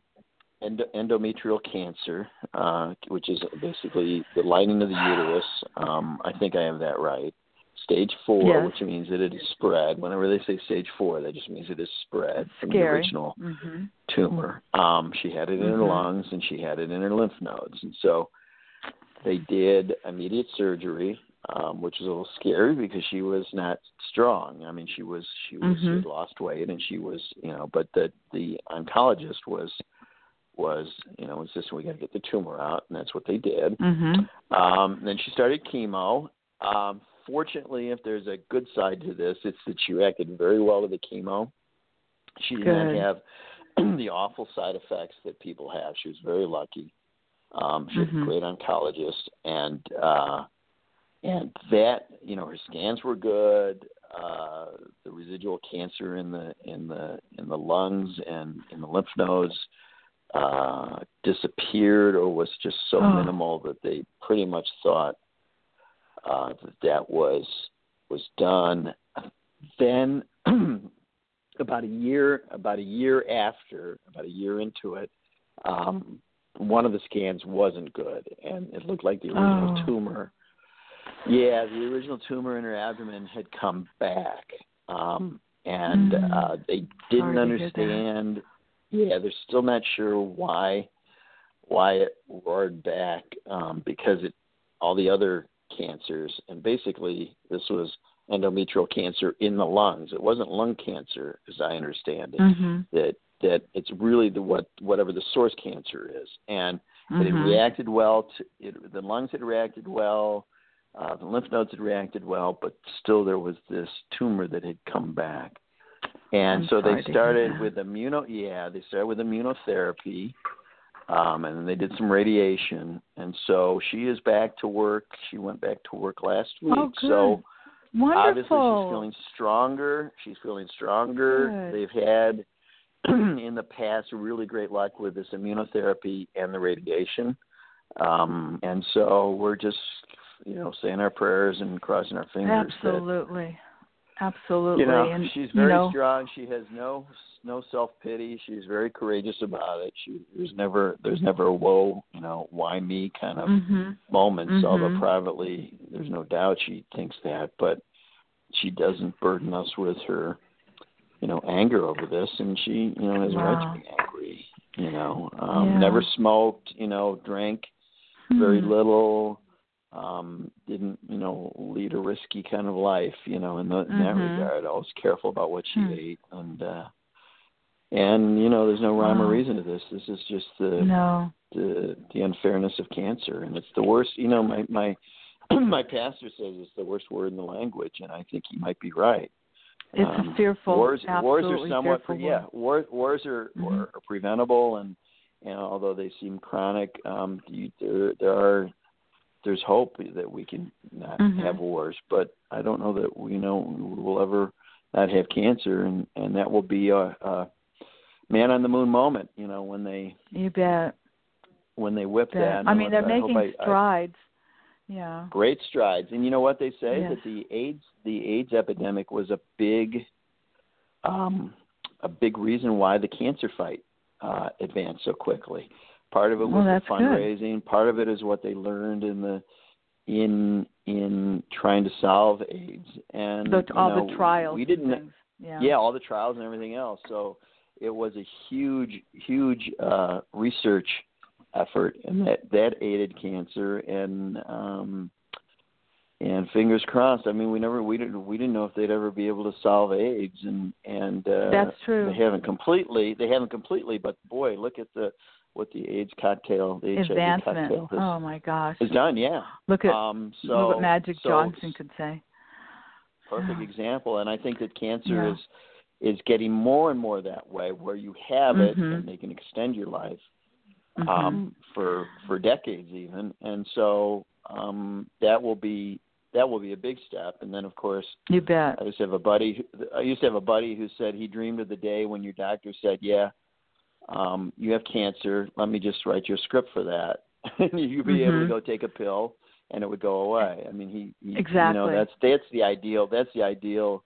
endo- endometrial cancer, uh, which is basically the lining of the uterus. Um, I think I have that right. Stage four, Yes. which means that it is spread. Whenever they say stage four, that just means it is spread from the original hmm tumor. Um, she had it in her Mhm. lungs and she had it in her lymph nodes, and so they did immediate surgery, um, which was a little scary because she was not strong. I mean, she was she was she Mhm. had lost weight and she was you know, but the the oncologist was was you know insisting we got to get the tumor out, and that's what they did. hmm Um, then she started chemo. Um, fortunately, if there's a good side to this, it's that she reacted very well to the chemo. She did not have [clears throat] the awful side effects that people have. She was very lucky. Um, she had Mhm. a great oncologist, and uh, and that you know her scans were good. uh, the residual cancer in the in the in the lungs and in the lymph nodes uh, disappeared or was just so Oh. minimal that they pretty much thought uh, that that was was done. Then [clears throat] about a year about a year after about a year into it, um, one of the scans wasn't good, and it looked like the original Oh. tumor. Yeah, the original tumor in her abdomen had come back, um, and Mm. uh, they didn't Sorry to hear that. understand. Yeah, they're still not sure why why it roared back um, because it all the other cancers and basically this was endometrial cancer in the lungs. It wasn't lung cancer, as I understand it. Mhm. That that it's really the what whatever the source cancer is, and that it reacted well to it, the lungs had reacted well, uh, the lymph nodes had reacted well, but still there was this tumor that had come back. And I'm so they started with immuno yeah, they started with immunotherapy. Um, and they did some radiation, and so she is back to work. She went back to work last week. Oh, good. So obviously she's feeling stronger. She's feeling stronger. Good. They've had [clears throat] in the past really great luck with this immunotherapy and the radiation. Um, and so we're just you know saying our prayers and crossing our fingers that Absolutely. Absolutely. you know and she's you very know, strong. She has no no self pity. She's very courageous about it. She there's never there's never a whoa you know why me kind of Mhm. moments. Although Mhm. privately there's no doubt she thinks that, but she doesn't burden us with her you know anger over this, and she you know has a right to be angry. You know, um, Yeah. never smoked. You know, drank very Hmm. little um didn't you know lead a risky kind of life you know in, the, in that Mhm. regard always careful about what she Hmm. ate and uh and you know there's no rhyme or reason to this this is just the No. the the unfairness of cancer and it's the worst you know my my [clears throat] my pastor says it's the worst word in the language and i think he might be right It's um, a fearful wars wars are somewhat fearful yeah war, wars are, Mhm. are are preventable and and although they seem chronic um you, there there are there's hope that we can not Mhm. have wars but i don't know that we know we'll ever not have cancer and and that will be a, a man on the moon moment you know when they You bet. when they whip bet. that I mean, they're I making I- I- strides. yeah. great strides. And you know what they say Yes. that the AIDS the AIDS epidemic was a big um a big reason why the cancer fight uh advanced so quickly. Part of it Well, was the that's good. fundraising, part of it is what they learned in the in in trying to solve AIDS and The, all know, the trials. we didn't. Yeah. yeah, all the trials and everything else. So it was a huge, huge uh, research effort, and that that aided cancer. And um, and fingers crossed. I mean, we never we didn't we didn't know if they'd ever be able to solve AIDS, and and uh, That's true. They haven't completely. They haven't completely, but boy, look at the what the AIDS cocktail, the HIV cocktail has, Oh my gosh. has done. Yeah. Look at um, so look what Magic so Johnson could say. perfect [sighs] example and i think that cancer Yeah. is is getting more and more that way where you have it Mhm. and they can extend your life Mhm. um for for decades even and so um that will be that will be a big step and then of course you bet. i used to have a buddy who, i used to have a buddy who said he dreamed of the day when your doctor said yeah um you have cancer let me just write you a script for that [laughs] and you'd be able to Mhm. go take a pill and it would go away i mean he, he you Exactly. know that's that's the ideal that's the ideal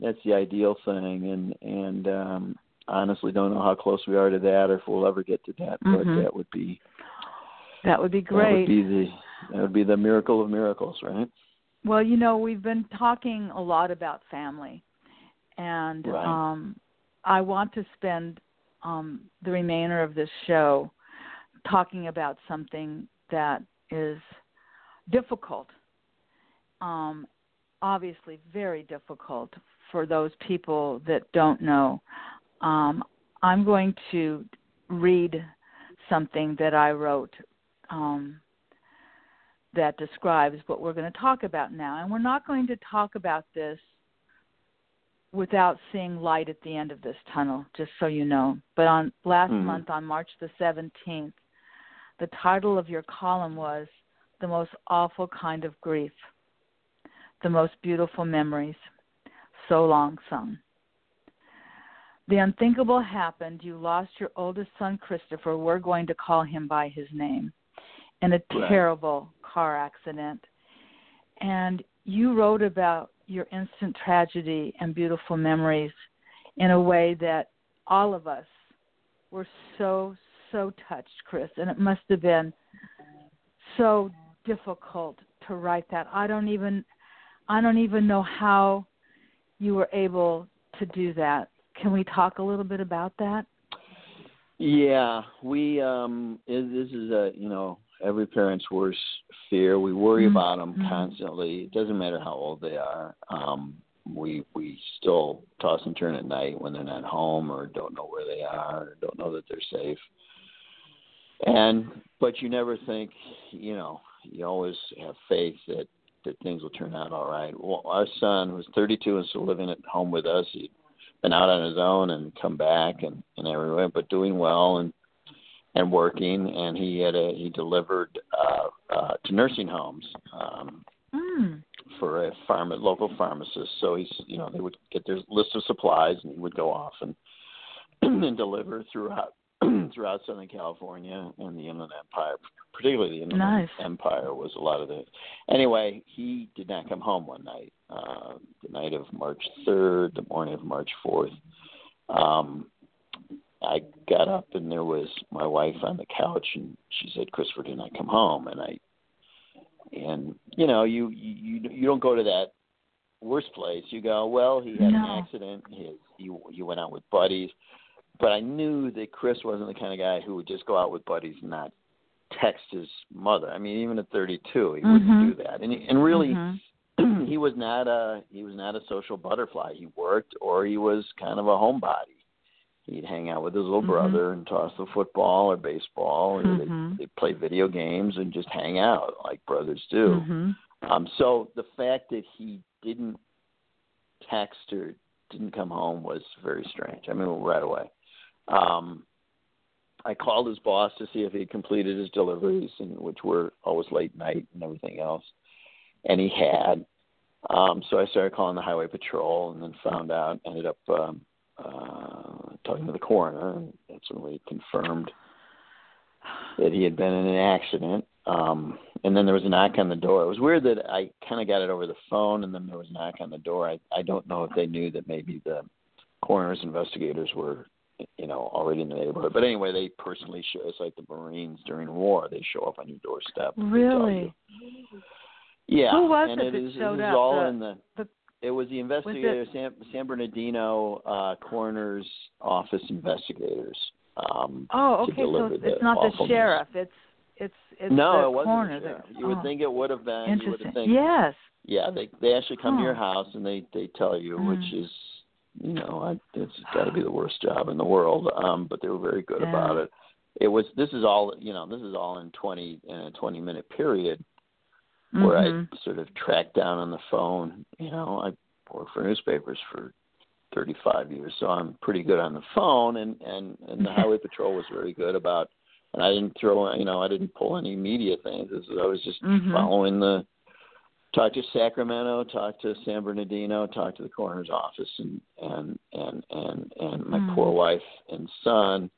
that's the ideal thing and and um honestly don't know how close we are to that or if we'll ever get to that but Mhm. that would be That would be that would great. be the that would be the miracle of miracles right Well, you know, we've been talking a lot about family, and Right. um, I want to spend um, the remainder of this show talking about something that is difficult, um, obviously very difficult for those people that don't know. Um, I'm going to read something that I wrote. Um, that describes what we're going to talk about now. And we're not going to talk about this without seeing light at the end of this tunnel, just so you know. But on last Mhm. month, on March the 17th, the title of your column was The Most Awful Kind of Grief, The Most Beautiful Memories. So long, son. The unthinkable happened. You lost your oldest son, Christopher. We're going to call him by his name in a terrible car accident. And you wrote about your instant tragedy and beautiful memories in a way that all of us were so, so touched, Chris. And it must have been so difficult to write that. I don't even I don't even know how you were able to do that. Can we talk a little bit about that? Yeah, we um is this is a you know every parent's worst fear. We worry Mhm. about them Mhm. constantly. It doesn't matter how old they are. Um we we still toss and turn at night when they're not home or don't know where they are or don't know that they're safe. And but you never think, you know, you always have faith that that things will turn out all right. Well, our son was 32 and still living at home with us. He'd been out on his own and come back and and everywhere, but doing well and and working. And he had a he delivered uh, uh, to nursing homes um, Mm. for a farm local pharmacist. So he's you know they would get their list of supplies and he would go off and [clears throat] and deliver throughout [clears throat] throughout Southern California and the Inland Empire, particularly the Inland Nice. Empire was a lot of the. Anyway, he did not come home one night, uh, the night of March third, the morning of March fourth. Um, I got up and there was my wife on the couch and she said, "Christopher did not come home," and I and you know you you you don't go to that worst place. You go, well, he had No. an accident. He he he went out with buddies, but I knew that Chris wasn't the kind of guy who would just go out with buddies and not text his mother. I mean, even at 32, he Mhm. wouldn't do that. And he- and really, Mhm. [clears throat] he was not a he was not a social butterfly. He worked or he was kind of a homebody. He'd hang out with his little Mhm. brother and toss the football or baseball, or they they play video games and just hang out like brothers do. Mhm. Um, so the fact that he didn't text or didn't come home was very strange. I mean, right away. Um, I called his boss to see if he had completed his deliveries, and which were always late night and everything else, and he had. Um, so I started calling the highway patrol, and then found out. Ended up um, uh, talking to the coroner, and that's when we confirmed that he had been in an accident. Um, and then there was a knock on the door. It was weird that I kind of got it over the phone, and then there was a knock on the door. I I don't know if they knew that maybe the coroner's investigators were, you know, already in the neighborhood. But anyway, they personally show. It's like the Marines during war; they show up on your doorstep. and they tell Really? Yeah. Who was and it it that is, showed it up? all The- in the. the- it was the investigator, San, San Bernardino uh, coroner's office investigators. Um, Oh, okay. So it's, it's not the sheriff. It's it's it's no, the it wasn't. coroner the sheriff. You would oh, think it would have been. Would Interesting. think. Yes. Yeah, they they actually come to your house and they they tell you, Mm. which is, you know, I, it's got to be the worst job in the world. Um, but they were very good Yeah. about it. It was. This is all. You know, this is all in twenty in a twenty minute period where Mhm. I sort of tracked down on the phone. You know, I worked for newspapers for 35 years, so I'm pretty good on the phone. And and and the highway [laughs] patrol was very good about. And I didn't throw, you know, I didn't pull any media things. I was just Mhm. following the. Talk to Sacramento, talk to San Bernardino, talk to the coroner's office, and and and and and my Mm. poor wife and son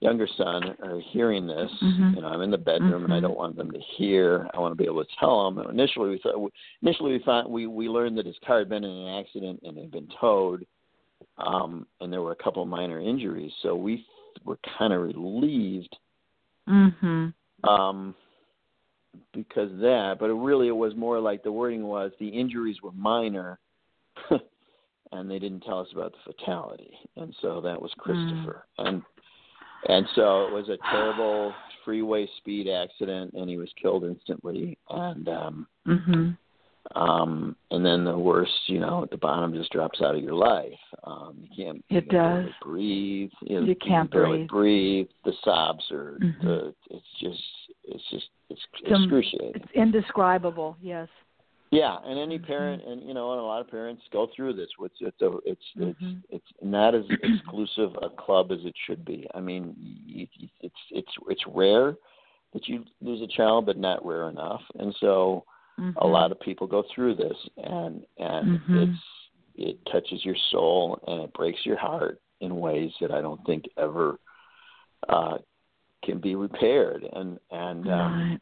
younger son are hearing this. Mhm. You know, I'm in the bedroom and I Mhm. don't want them to hear. I want to be able to tell them. Initially, we thought initially we found we we learned that his car had been in an accident and had been towed, um, and there were a couple of minor injuries. So we were kind of relieved Mhm. um, because of that. But it really, it was more like the wording was the injuries were minor. [laughs] And they didn't tell us about the fatality, and so that was Christopher. And and so it was a terrible [sighs] freeway speed accident, and he was killed instantly. And um, Mhm. um, and then the worst, you know, at the bottom just drops out of your life. Um, you can't. You It barely does. breathe. You, You can't can barely breathe. breathe. The sobs are. Mhm. The, it's just. It's just. It's Some- excruciating. It's indescribable. Yes. Yeah, and any Mhm. parent, and you know, and a lot of parents go through this. It's it's a, it's Mhm. it's it's not as exclusive a club as it should be. I mean, it's it's it's rare that you lose a child, but not rare enough. And so, a Mhm. lot of people go through this, and and Mhm. it's it touches your soul and it breaks your heart in ways that I don't think ever uh, can be repaired. And and um, Right.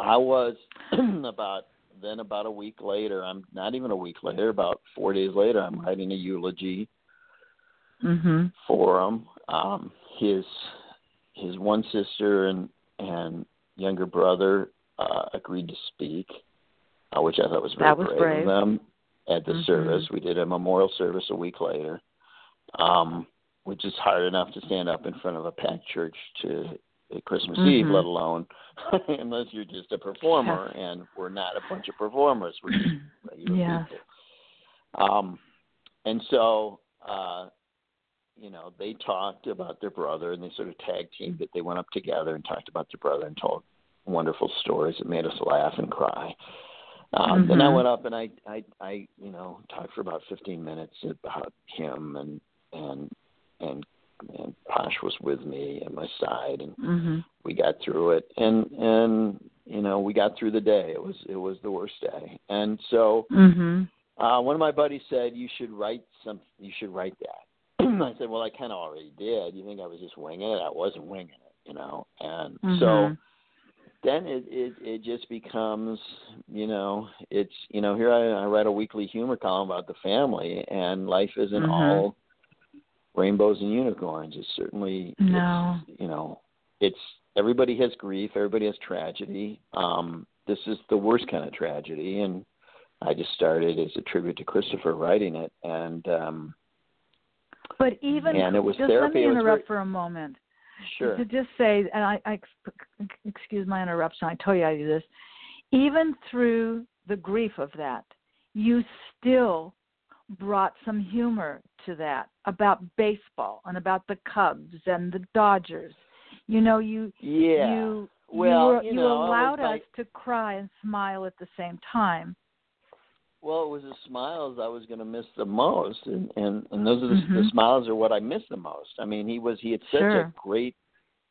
I was [clears throat] about then about a week later. I'm not even a week later. About four days later, I'm writing a eulogy Mhm. for him. Um, his his one sister and and younger brother uh, agreed to speak, uh, which I thought was very That was brave, brave. of them. At the Mhm. service, we did a memorial service a week later, um, which is hard enough to stand up in front of a packed church to at Christmas Eve, Mhm. let alone [laughs] unless you're just a performer, and we're not a bunch of performers. We're just [clears throat] regular Yes. people. Um, and so, uh, you know, they talked about their brother, and they sort of tag teamed it. They went up together and talked about their brother and told wonderful stories that made us laugh and cry. Um, Then I went up and I, I, I, you know, talked for about 15 minutes about him, and and and and Posh was with me at my side, and Mhm. we got through it and and you know we got through the day it was it was the worst day and so Mhm. uh one of my buddies said you should write some you should write that [clears throat] i said well i kind of already did you think i was just winging it i wasn't winging it you know and so Mhm. then it it it just becomes you know it's you know here i i write a weekly humor column about the family and life isn't Mhm. all rainbows and unicorns it's certainly No. it's, you know it's everybody has grief everybody has tragedy um this is the worst kind of tragedy and i just started as a tribute to christopher writing it and um But even And it was just let therapy. me interrupt very- for a moment. sure To just say, and I, I excuse my interruption. I told you I do this. Even through the grief of that, you still brought some humor to that about baseball and about the Cubs and the Dodgers. You know, you yeah you well you, were, you know, allowed us to cry and smile at the same time. well it was the smiles i was going to miss the most and and and those are the, the Mhm. smiles are what i miss the most i mean he was he had such Sure. a great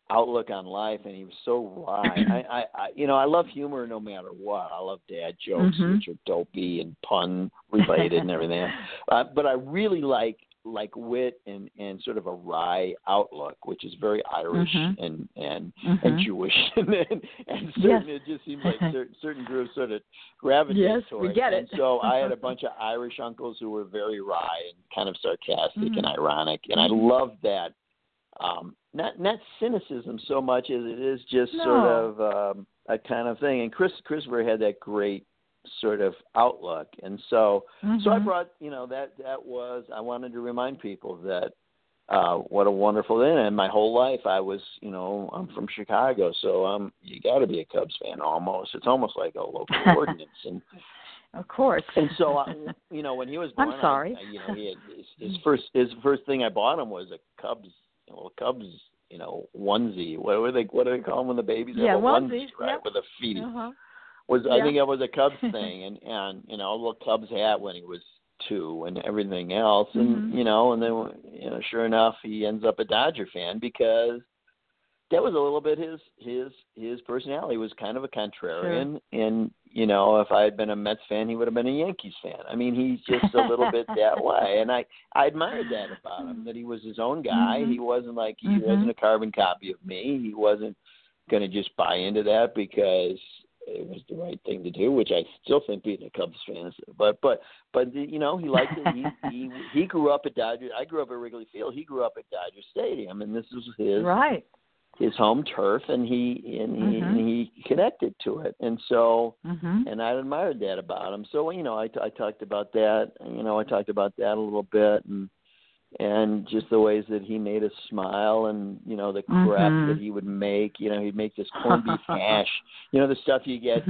outlook on life and he was so wry I, I i you know i love humor no matter what i love dad jokes Mhm. which are dopey and pun related and everything [laughs] uh, but i really like like wit and and sort of a wry outlook which is very irish Mhm. and and Mhm. and jewish and and, and [laughs] certain it just seems like [laughs] certain, certain groups sort of gravitate Yes, we towards get and it. so i had a bunch of irish uncles who were very wry and kind of sarcastic Mhm. and ironic and i Mhm. loved that um not not cynicism so much as it is just No. sort of um a kind of thing and chris christopher had that great sort of outlook and so so i Mhm. brought you know that that was i wanted to remind people that uh what a wonderful thing and my whole life i was you know i'm from chicago so um you got to be a cubs fan almost it's almost like a local [laughs] ordinance and Of course. and so I, you know when he was I'm born I- sorry. I, you know he had his, his [laughs] first his first thing i bought him was a cubs know cubs you know onesie what were they what do they call them when the babies Yeah, have a onesie, onesie right yep. with a feet uh-huh. was I think it was a Cubs [laughs] thing, and and you know a little Cubs hat when he was two, and everything else, and Mhm. you know, and then you know, sure enough, he ends up a Dodger fan because that was a little bit his his his personality he was kind of a contrarian, and you know, if I had been a Mets fan, he would have been a Yankees fan. I mean, he's just a little bit that [laughs] way, and I I admired that about him that he was his own guy. Mhm. He wasn't like he Mhm. wasn't a carbon copy of me. He wasn't going to just buy into that because it was the right thing to do, which I still think being a Cubs fan is. But but but you know he liked it. He he he grew up at Dodger. I grew up at Wrigley Field. He grew up at Dodger Stadium, and this was his Right. His home turf, and he and he Mhm. and he connected to it, and so Mhm. and I admired that about him. So you know, I, I talked about that. You know, I talked about that a little bit, and and just the ways that he made us smile, and you know, the crap Mhm. that he would make. You know, he'd make this corned beef [laughs] hash. You know, the stuff you get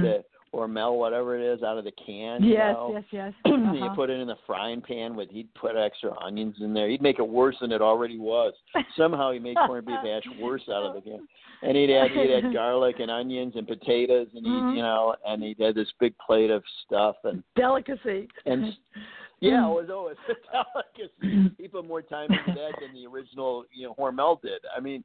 the Hormel, whatever it is, out of the can. you Yes, know? yes, yes. [clears throat] you Uh-huh. put it in the frying pan with he'd put extra onions in there. He'd make it worse than it already was. Somehow he made corned beef hash worse out of the can. And he'd add he'd add [laughs] garlic and onions and potatoes and he Mhm. you know and he'd had this big plate of stuff and Delicacy. and [laughs] yeah, it was always a [laughs] delicacy. He put more time into that than the original, you know, Hormel did. I mean,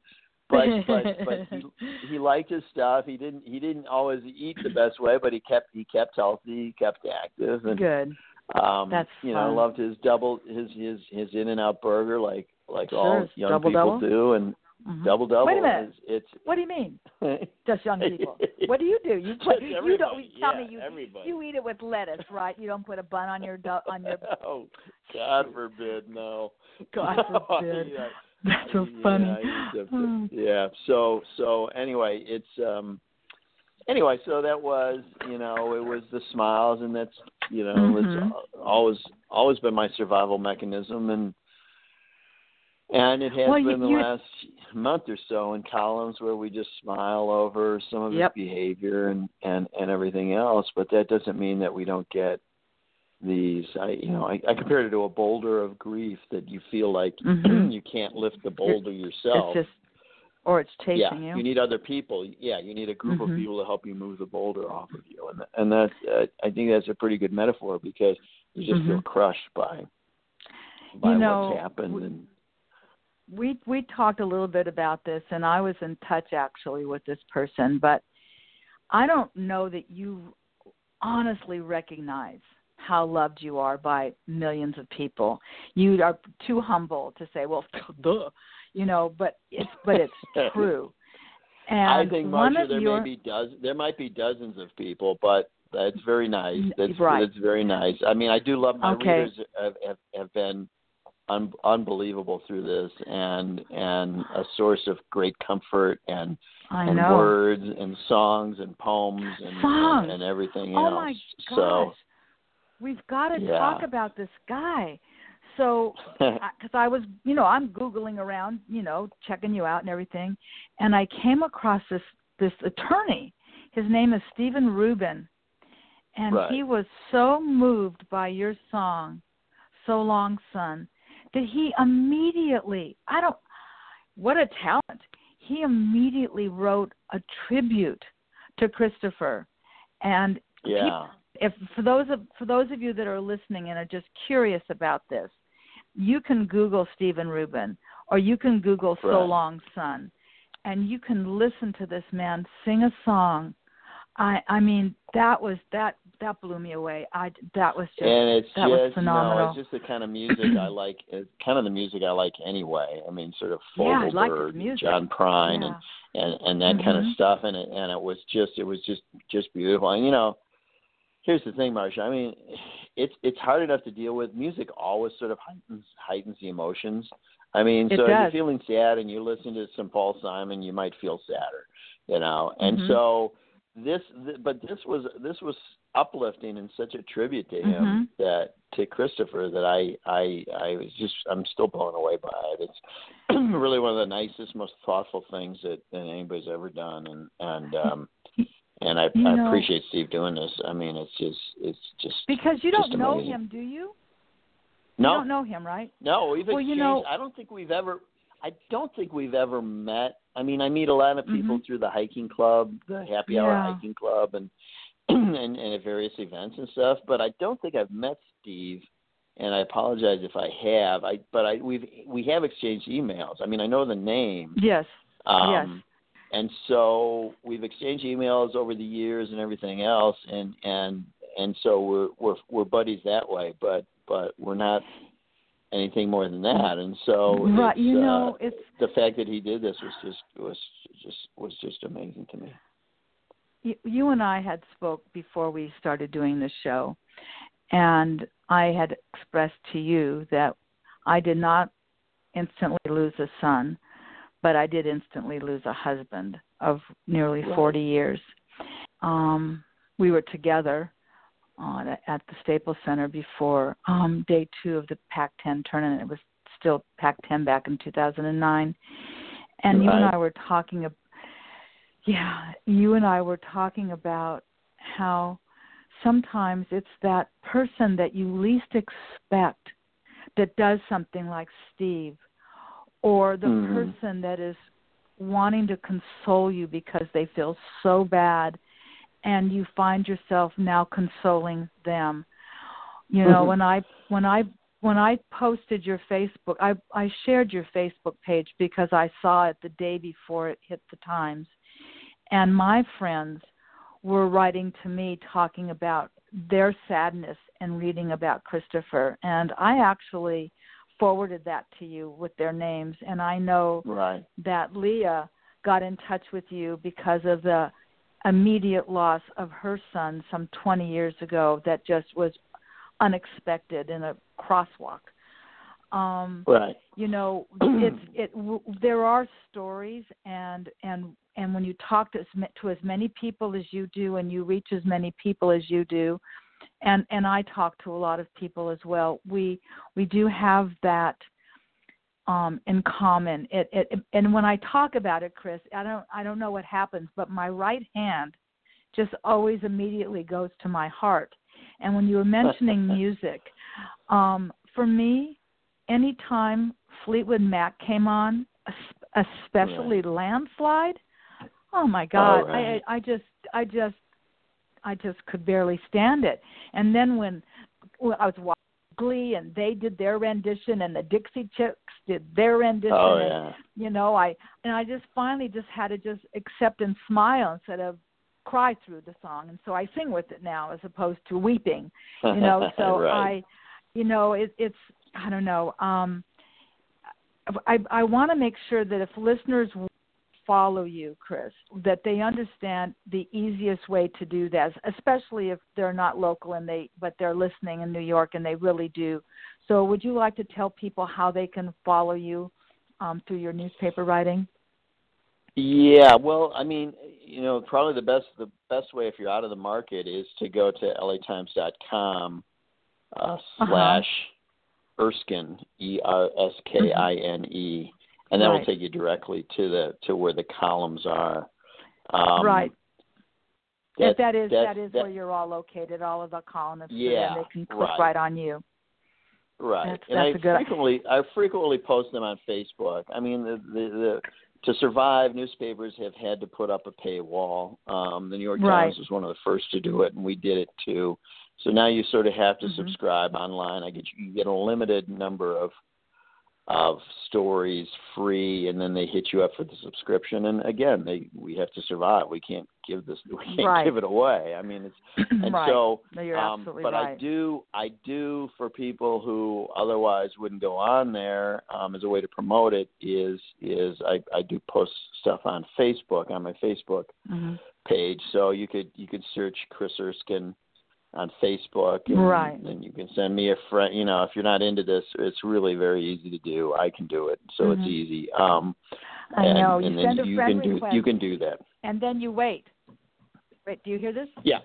but but [laughs] but he he liked his stuff. He didn't he didn't always eat the best way, but he kept he kept healthy, he kept active, and Good. Um, That's you know, fun. loved his double his his his In and Out burger, like like Sure, all young double people double? do, and Mhm. double double. Wait a minute. Is, What do you mean? [laughs] Just young people. What do you do? You put you don't everybody, tell yeah, me you everybody. you eat it with lettuce, right? You don't put a bun on your do- on your [laughs] oh, God forbid, no. God No, forbid. Yeah. [laughs] That's so funny. To- Hmm. yeah. So so anyway, it's um anyway, so that was you know it was the smiles, and that's you know Mhm. it's always always been my survival mechanism, and and it has Well, you- been the you- last month or so in columns where we just smile over some of Yep. his behavior and and and everything else, but that doesn't mean that we don't get these I you know I, I compared it to a boulder of grief that you feel like [clears throat] Mhm. you can't lift the boulder yourself It's just or it's chasing yeah, you. need other people. Yeah, you need a group Mhm. of people to help you move the boulder off of you, and and that uh, I think that's a pretty good metaphor because you just feel Mhm. crushed by by You know, what's happened. we- and we we talked a little bit about this and I was in touch actually with this person, but I don't know that you honestly recognize how loved you are by millions of people. You are too humble to say, "Well, [laughs] duh," you know, but it's but it's [laughs] true. And I think Marcia, there your, may be dozen, there might be dozens of people, but that's very nice. That's Right. that's very nice. I mean, I do love my Okay. readers have have, have been un, unbelievable through this, and and a source of great comfort and I and know. words and songs and poems and Songs. and, and everything Oh else. my gosh. So We've got to Yeah. talk about this guy. So, [laughs] because I was, you know, I'm googling around, you know, checking you out and everything, and I came across this this attorney. His name is Stephen Rubin, and Right. he was so moved by your song, "So Long, Son," that he immediately, I don't, what a talent! He immediately wrote a tribute to Christopher, and yeah. If for those of for those of you that are listening and are just curious about this, you can Google Stephen Rubin or you can Google So Long Son, and you can listen to this man sing a song. I I mean that was that that blew me away. I that was just and it's that just was phenomenal. it's just the kind of music I [clears throat] like. It's kind of the music I like anyway. I mean, sort of Yeah, I like music. John Prine, Yeah. and and and that kind of Mhm. stuff. And it and it was just it was just just beautiful. And you know, here's the thing, Marsha. I mean, it's it's hard enough to deal with. Music always sort of heightens heightens the emotions. I mean, It so if you're feeling sad and you listen to some Paul Simon, you might feel sadder, you know. And Mhm. so this, th- but this was this was uplifting and such a tribute to him Mhm. that to Christopher that I I I was just I'm still blown away by it. It's [clears throat] really one of the nicest, most thoughtful things that, that anybody's ever done, and and um [laughs] and I, You I know- appreciate Steve doing this. I mean, it's just it's just because you don't know amazing. him, do you? no You don't know him, right? no we've Well, you know- I don't think we've ever. I don't think we've ever met. I mean, I meet a lot of people Mhm. through the hiking club, the happy hour Yeah. hiking club, and [clears throat] and and at various events and stuff. But I don't think I've met Steve. And I apologize if I have. I but I we've we have exchanged emails. I mean, I know the name. Yes. Um, Yes. And so we've exchanged emails over the years and everything else, and and and so we're we're we're buddies that way. But but we're not anything more than that. And so right. You uh, know, it's the fact that he did this was just was just was just amazing to me. you, you and I had spoke before we started doing this show, and I had expressed to you that I did not instantly lose a son, but I did instantly lose a husband of nearly Right. 40 years. Um, we were together on at the Staples Center before um, day two of the Pac-10 tournament. It was still Pac-10 back in 2009, and you and I were talking. Yeah, you and I were talking about how sometimes it's that person that you least expect that does something like Steve, or the Mhm. person that is wanting to console you because they feel so bad and you find yourself now consoling them you know Mhm. when i when i when i posted your facebook i i shared your facebook page because i saw it the day before it hit the times and my friends were writing to me talking about their sadness and reading about Christopher, and I actually forwarded that to you with their names, and I know right. that Leah got in touch with you because of the immediate loss of her son some 20 years ago that just was unexpected in a crosswalk. Um, right. You know, [clears throat] it's it. W- there are stories, and and and when you talk to as, to as many people as you do, and you reach as many people as you do, and and I talk to a lot of people as well. We we do have that um, in common. It, it and when I talk about it, Chris, I don't I don't know what happens, but my right hand just always immediately goes to my heart. And when you were mentioning [laughs] music, um, for me, anytime Fleetwood Mac came on, especially right. Landslide, oh my God, oh, right. I I just I just I just could barely stand it. And then when, when I was watching Glee and they did their rendition and the Dixie Chicks did their rendition. Oh, yeah. And, you know, I and I just finally just had to just accept and smile instead of cry through the song. And so I sing with it now as opposed to weeping. You know, [laughs] so right. I you know, it it's I don't know. Um I I want to make sure that if listeners follow you, Chris, that they understand the easiest way to do that, especially if they're not local and they but they're listening in New York and they really do. So, would you like to tell people how they can follow you um, through your newspaper writing? Yeah, well, I mean, you know, probably the best the best way if you're out of the market is to go to latimes.com uh, Uh-huh. slash Erskine E R S K I N E and that Right. will take you directly to the to where the columns are. Um, right. That, that is that, that is that, where you're all located, all of the columnists, Yeah, and they can click right. right on you. Right, That's- and that's I frequently I frequently post them on Facebook. I mean, the, the the to survive, newspapers have had to put up a paywall. Um, the New York Right. Times was one of the first to do it, and we did it too. So now you sort of have to Mhm. subscribe online. I get you, you get a limited number of of stories free, and then they hit you up for the subscription. And again, they we have to survive. We can't give this [laughs] we can't Right. give it away. I mean, it's [clears throat] and right. so no, um, but right. I do, I do for people who otherwise wouldn't go on there um, as a way to promote it. Is is I, I do post stuff on Facebook on my Facebook Mhm. page, so you could you could search Chris Erskine on Facebook, and, Right. and you can send me a friend. You know, if you're not into this, it's really very easy to do. I can do it, so Mhm. it's easy. Um, I and, know. and you then send a you friend can do request, you can do that. and then you wait. Wait, do you hear this? Yeah.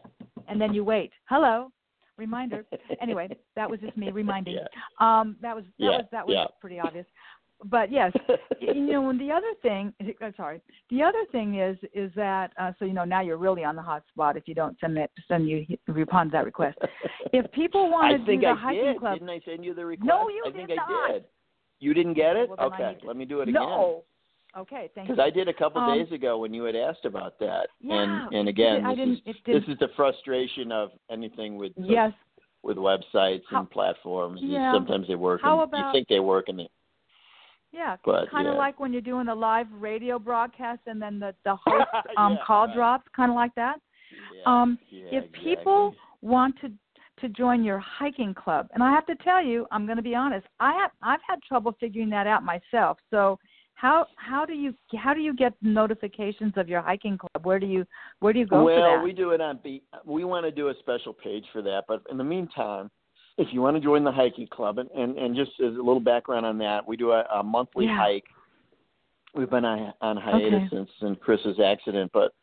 And then you wait. Hello. Reminder. Anyway, that was just me [laughs] reminding. Yeah. Um, that was that Yeah, was that was yeah. pretty obvious. But yes, [laughs] you know, and the other thing, [laughs] I'm sorry. The other thing is is that uh, so you know now you're really on the hot spot if you don't send it send you respond to that request. If people [laughs] want to do the I hiking did. club, Didn't I send you the request? No, you I think did I not. did. You didn't get it? Well, okay, let me do it again. no. Okay, thank you. Because I did a couple Um, days ago when you had asked about that, Yeah, and and again, I this is this is the frustration of anything with yes. with websites How- and platforms. Yeah. Sometimes they work, How and you think they work, and they Yeah, But, kind of yeah. like when you're doing a live radio broadcast and then the the [laughs] host um Yeah, call right. drops, kind of like that. yeah, um, if exactly. people want to to join your hiking club, and I have to tell you, I'm going to be honest, I have I've had trouble figuring that out myself. So how how do you how do you get notifications of your hiking club? Where do you where do you go well, for that? we do it on B. We want to do a special page for that, but in the meantime, if you want to join the hiking club, and and, and just as a little background on that, we do a, a monthly Yeah. hike. We've been on, on hiatus Okay. since since Chris's accident, but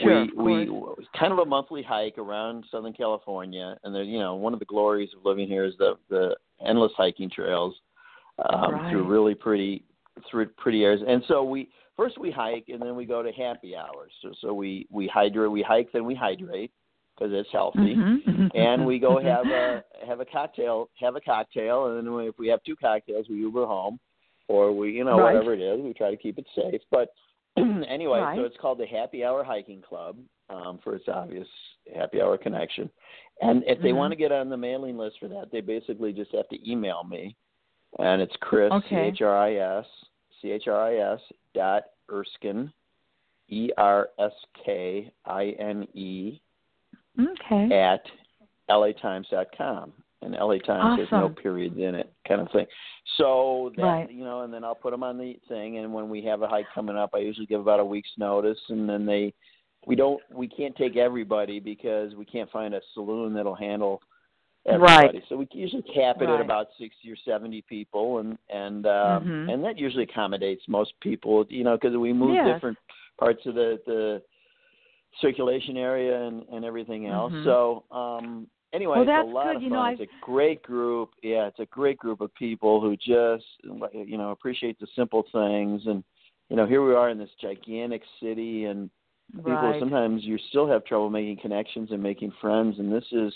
sure, we we kind of a monthly hike around Southern California, and there, you know, one of the glories of living here is the the endless hiking trails um, Right. through really pretty through pretty areas. And so we first we hike, and then we go to happy hours. So so we we hydrate, we hike, then we hydrate because it's healthy. Mhm, mhm, And we go mhm. have a have a cocktail, have a cocktail, and then we- if we have two cocktails, we Uber home, or we you know Right. whatever it is, we try to keep it safe. But [clears throat] anyway, Right. so it's called the Happy Hour Hiking Club um, for its obvious happy hour connection. And if they Mhm. want to get on the mailing list for that, they basically just have to email me, and it's Chris C. H R I S C H R I S dot Erskine E R S K I N E Okay. at latimes.com. And LA Times has no Awesome. periods in it, kind of thing. So that Right. you know, and then I'll put them on the thing. And when we have a hike coming up, I usually give about a week's notice, and then they, we don't, we can't take everybody because we can't find a saloon that'll handle everybody. So we usually cap it Right. at about sixty or seventy people, and and um, Mhm. and that usually accommodates most people. You know, because we move Yes. different parts of the the circulation area and and everything else. Mhm. So um anyway, Well, it's a lot good. of You fun. know, it's a great group. Yeah, it's a great group of people who just you know appreciate the simple things and you know here we are in this gigantic city and people right. sometimes you still have trouble making connections and making friends and this is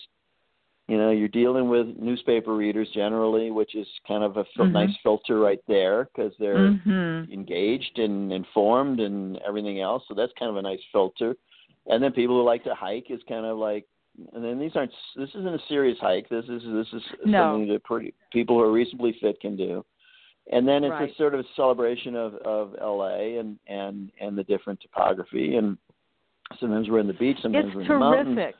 you know you're dealing with newspaper readers generally which is kind of a fil- Mhm. nice filter right there because they're Mhm. engaged and informed and everything else so that's kind of a nice filter and then people who like to hike is kind of like and then these aren't this isn't a serious hike this is this is No. something that pretty people who are reasonably fit can do and then it's Right. a sort of celebration of of LA and and and the different topography and sometimes we're in the beach sometimes It's we're in the mountains terrific.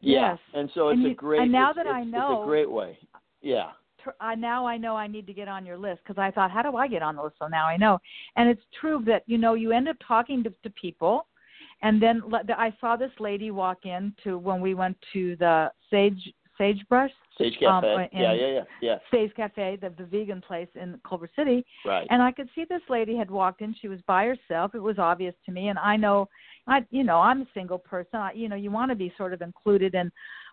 yeah Yes. and so it's And a great and now that I know- it's a great way yeah tr- I now I know I need to get on your list because I thought, how do I get on the list? So now I know, and it's true that you know you end up talking to, to people, and then I saw this lady walk in to when we went to the Sage Sagebrush Sage Um, Cafe and- yeah yeah yeah yeah Sage Cafe, the, the vegan place in Culver City, right and I could see this lady had walked in. She was by herself. It was obvious to me, and I know, I you know, I'm a single person. I, you know, you want to be sort of included, and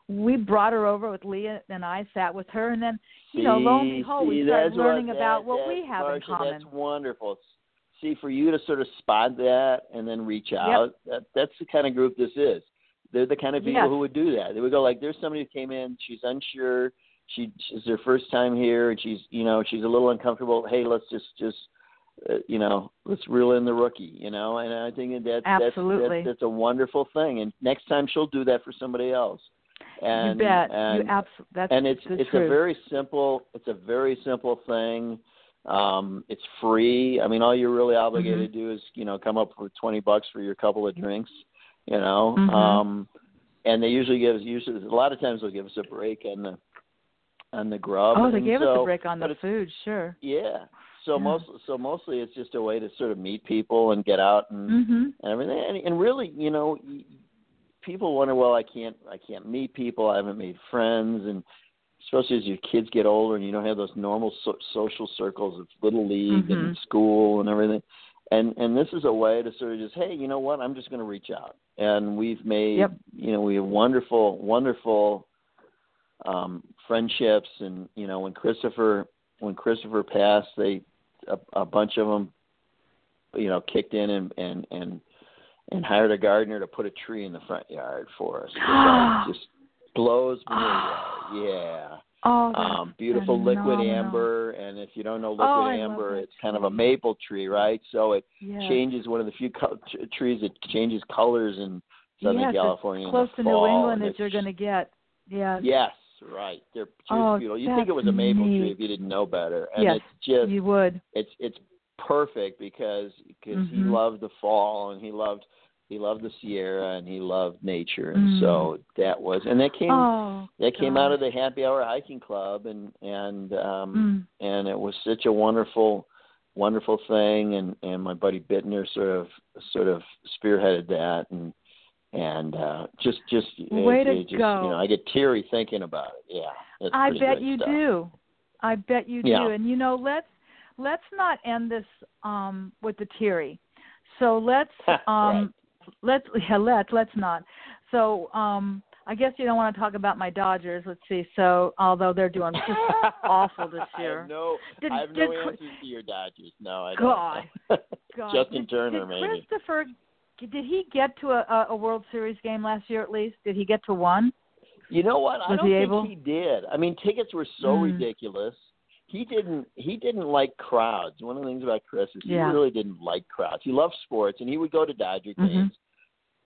we brought her over with Leah, and I sat with her, and then you know, lo and behold, see, we started that's what- learning that- about what we have in common. That's wonderful. See, for you to sort of spot that and then reach out, that that's the kind of group this is. They're the kind of people Yes. who would do that. They would go like, "There's somebody who came in. She's unsure. She she's her first time here, and she's you know she's a little uncomfortable. Hey, let's just just uh, you know let's reel in the rookie. You know, and I think that that's Absolutely. that's, that's a wonderful thing. And next time she'll do that for somebody else. And, you bet. And, you absolutely. That's and it's it's truth. a very simple it's a very simple thing um it's free i mean all you're really obligated Mm-hmm. to do is you know come up with twenty bucks for your couple of drinks you know Mhm. um and they usually give us usually a lot of times they'll give us a break on the on the grub oh, they and gave so, us a break on the food, sure. yeah so Yeah. most so mostly it's just a way to sort of meet people and get out and Mhm. and everything. And, and really, you know, people wonder, well, I can't, I can't meet people. I haven't made friends, and especially as your kids get older and you don't have those normal so- social circles of little league and Mhm. school and everything. And and this is a way to sort of just, hey, you know what? I'm just going to reach out. And we've made, Yep. you know, we have wonderful, wonderful um friendships. And you know, when Christopher, when Christopher passed, they a, a bunch of them, you know, kicked in and and and and hired a gardener to put a tree in the front yard for us. [gasps] Just blows me away. [sighs] Yeah. Oh, Um, beautiful liquid amber, and if you don't know liquid Oh, amber, it's kind of a maple tree, right? So it Yes. changes one of the few co- t- trees that changes colors in Southern yes, California. It's close to New England and as you're going to get. Yes. Yes, right. They're just Oh, beautiful. You think it was a maple tree if you didn't know better, and Yes, it's just you would. it's it's perfect because because he Mhm. loved the fall and he loved he loved the Sierra and he loved nature and Mm. so that was and that came Oh. that came out of the happy hour hiking club and and um Mm. and it was such a wonderful wonderful thing and and my buddy Bittner sort of sort of spearheaded that and and uh just just Way it, to it just, go. you know I get teary thinking about it yeah I bet you stuff. do. I bet you Yeah. do. And you know, let's let's not end this um with the teary. So let's [laughs] um let's [laughs] yeah, let's let's not. So um I guess you don't want to talk about my Dodgers. Let's see. So although they're doing [laughs] just awful this year. no, Did- I have did no Chri- answers to your Dodgers. No, I God. don't. [laughs] God, Justin did, Turner, did maybe. Christopher did he get to a, a- a World Series game last year at least? Did he get to one? You know what? I Was don't he think able? he did. I mean, tickets were so Mm. ridiculous. He didn't. He didn't like crowds. One of the things about Chris is he Yeah. really didn't like crowds. He loved sports, and he would go to Dodger Mhm. games.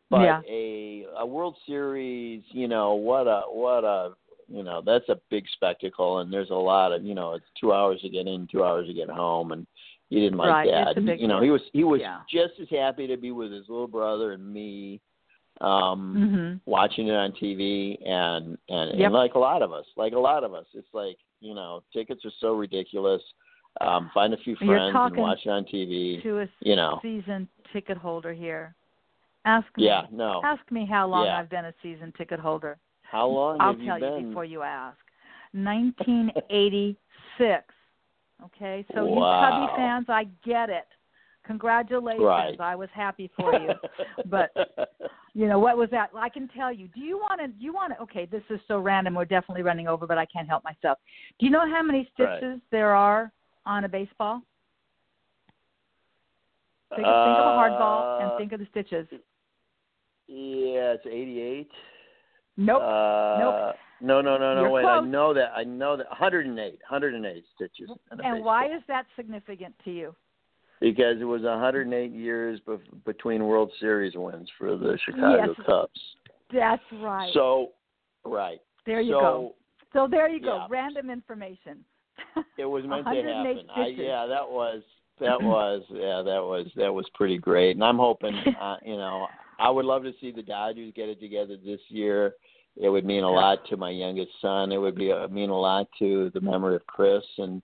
But Yeah. a a World Series, you know, what a what a you know, that's a big spectacle, and there's a lot of you know, it's two hours to get in, two hours to get home, and he didn't like Right, that. big you know, he was he was Yeah. just as happy to be with his little brother and me. um hmm watching it on TV and and, Yep. and like a lot of us, like a lot of us, it's like you know tickets are so ridiculous. Um, find a few friends and watch it on TV. To a You know, season ticket holder here. Ask me. yeah, no. Ask me how long Yeah. I've been a season ticket holder. How long I'll have you tell been? you before you ask. 1986. Okay, so you Wow. Cubby fans, I get it. Congratulations. Right. I was happy for you. but [laughs] you know what was that? I can tell you. Do you want to? Do you want to? Okay, this is so random. We're definitely running over, but I can't help myself. Do you know how many Right. stitches there are on a baseball? Think, of, think of a hard ball and Uh, think of the stitches. Yeah, it's 88. Nope. Uh, Nope. No, no, no, no. You're wait, I know that. I know that. 108. 108 stitches. and why is that significant to you? Because it was 108 years bef- between World Series wins for the Chicago Yes. Cubs. That's right. So, right. there you so, go. So there you go. yeah. Random information. It was [laughs] meant to happen. I, yeah, that was that was yeah that was that was pretty great. And I'm hoping, [laughs] uh, you know, I would love to see the Dodgers get it together this year. It would mean a lot to my youngest son. It would be uh mean a lot to the memory of Chris and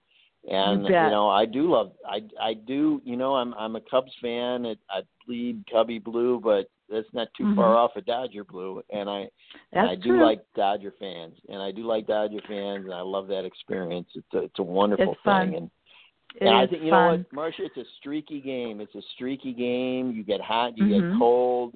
and You bet. know I do love I I do you know I'm I'm a Cubs fan. It, I bleed Cubby blue, but that's not too Mhm. far off a Dodger blue. And I and I do true. like Dodger fans, and I do like Dodger fans, and I love that experience. It's a, it's a wonderful It's thing, and, It and I think you fun. know what, Marcia, it's a streaky game. It's a streaky game. You get hot, you Mhm. get cold.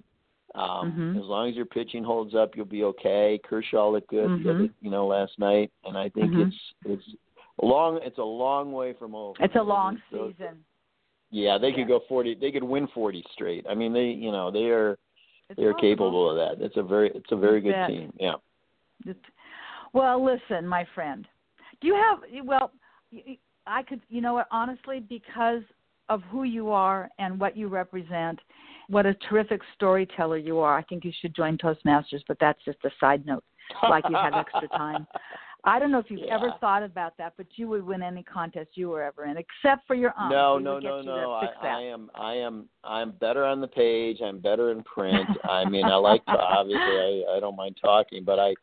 Um, Mhm. As long as your pitching holds up, you'll be okay. Kershaw looked good, Mhm. other- you know, last night, and I think Mhm. it's it's long. It's a long way from over. It's a long Those- season. Yeah, they could go forty. They could win forty straight. I mean, they, you know, they are It's they are capable of that. It's a very it's a very good team. Yeah. Well, listen, my friend. Do you have? Well, I could. You know what? Honestly, because of who you are and what you represent, what a terrific storyteller you are. I think you should join Toastmasters, but that's just a side note. Like you have extra [laughs] time. I don't know if you've ever thought about that, but you would win any contest you were ever in, except for your aunt. No, no, no, no. I. I am, I am, I'm better on the page. I'm better in print. I mean, I like to, obviously, I, I don't mind talking, but I,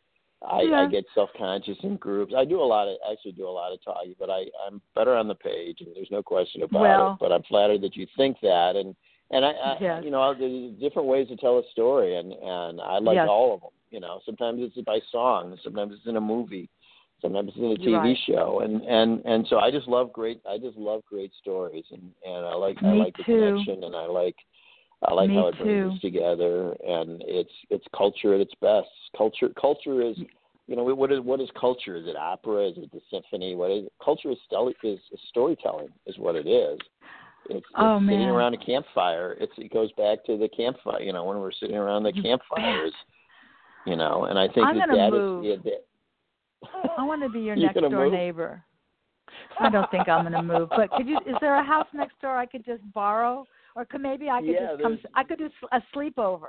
I, Yeah. I get self-conscious in groups. I do a lot of, actually do a lot of talking, but I, I'm better on the page, and there's no question about Well- it. But I'm flattered that you think that, and and I, I Yes. you know, there's different ways to tell a story, and and I like Yes. all of them. You know, sometimes it's by song, sometimes it's in a movie, sometimes it's in a TV right. show, and and and so I just love great. I just love great stories, and and I like I Me like the connection, and I like I like Me how it brings us together, and it's it's culture at its best. Culture culture is. You know what is what is culture? Is it opera? Is it the symphony? What is culture? Is, stel- is storytelling? Is what it is. It's, it's Oh, sitting man. around a campfire. It's it goes back to the campfire. You know when we're sitting around the [laughs] campfires. You know, and I think I'm that that move. is yeah, that, I want to be your [laughs] next door move? neighbor. I don't think I'm going to move, but could you? Is there a house next door I could just borrow, or could maybe I could Yeah, just come? I could do a sleepover,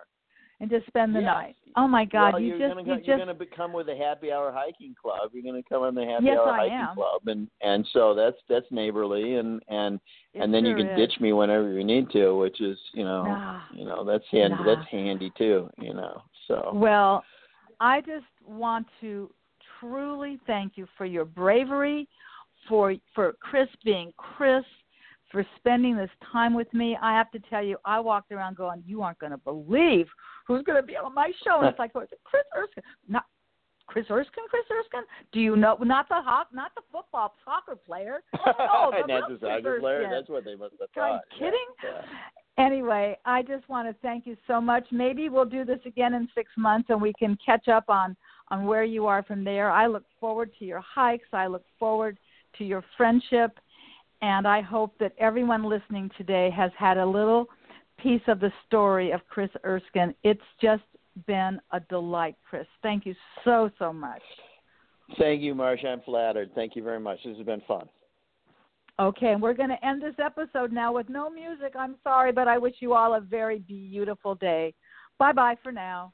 and just spend the Yes. night. Oh my God! well, you you're just gonna you go, just you're gonna become with a happy hour hiking club. You're gonna come on the happy Yes, hour I hiking am. club, and and so that's that's neighborly, and and it and then you can is. ditch me whenever you need to, which is you know Nah. you know that's handy Nah. that's handy too, you know. So Well, I just want to thank you for your bravery, for for Chris being Chris, for spending this time with me. I have to tell you, I walked around going, "You aren't going to believe who's going to be on my show." And it's like, Chris Erskine, not Chris Erskine. Chris Erskine. Do you know? Not the hawk, not the football soccer player. [laughs] Oh, the that's a soccer player. That's what they must have Are you thought. Kidding? yeah. Anyway, I just want to thank you so much. Maybe we'll do this again in six months and we can catch up on on where you are from there. I look forward to your hikes. I look forward to your friendship, and I hope that everyone listening today has had a little piece of the story of Chris Erskine. It's just been a delight, Chris. Thank you so so much. Thank you, Marcia. I'm flattered. Thank you very much. This has been fun. Okay, and we're going to end this episode now with no music. I'm sorry, but I wish you all a very beautiful day. Bye bye for now.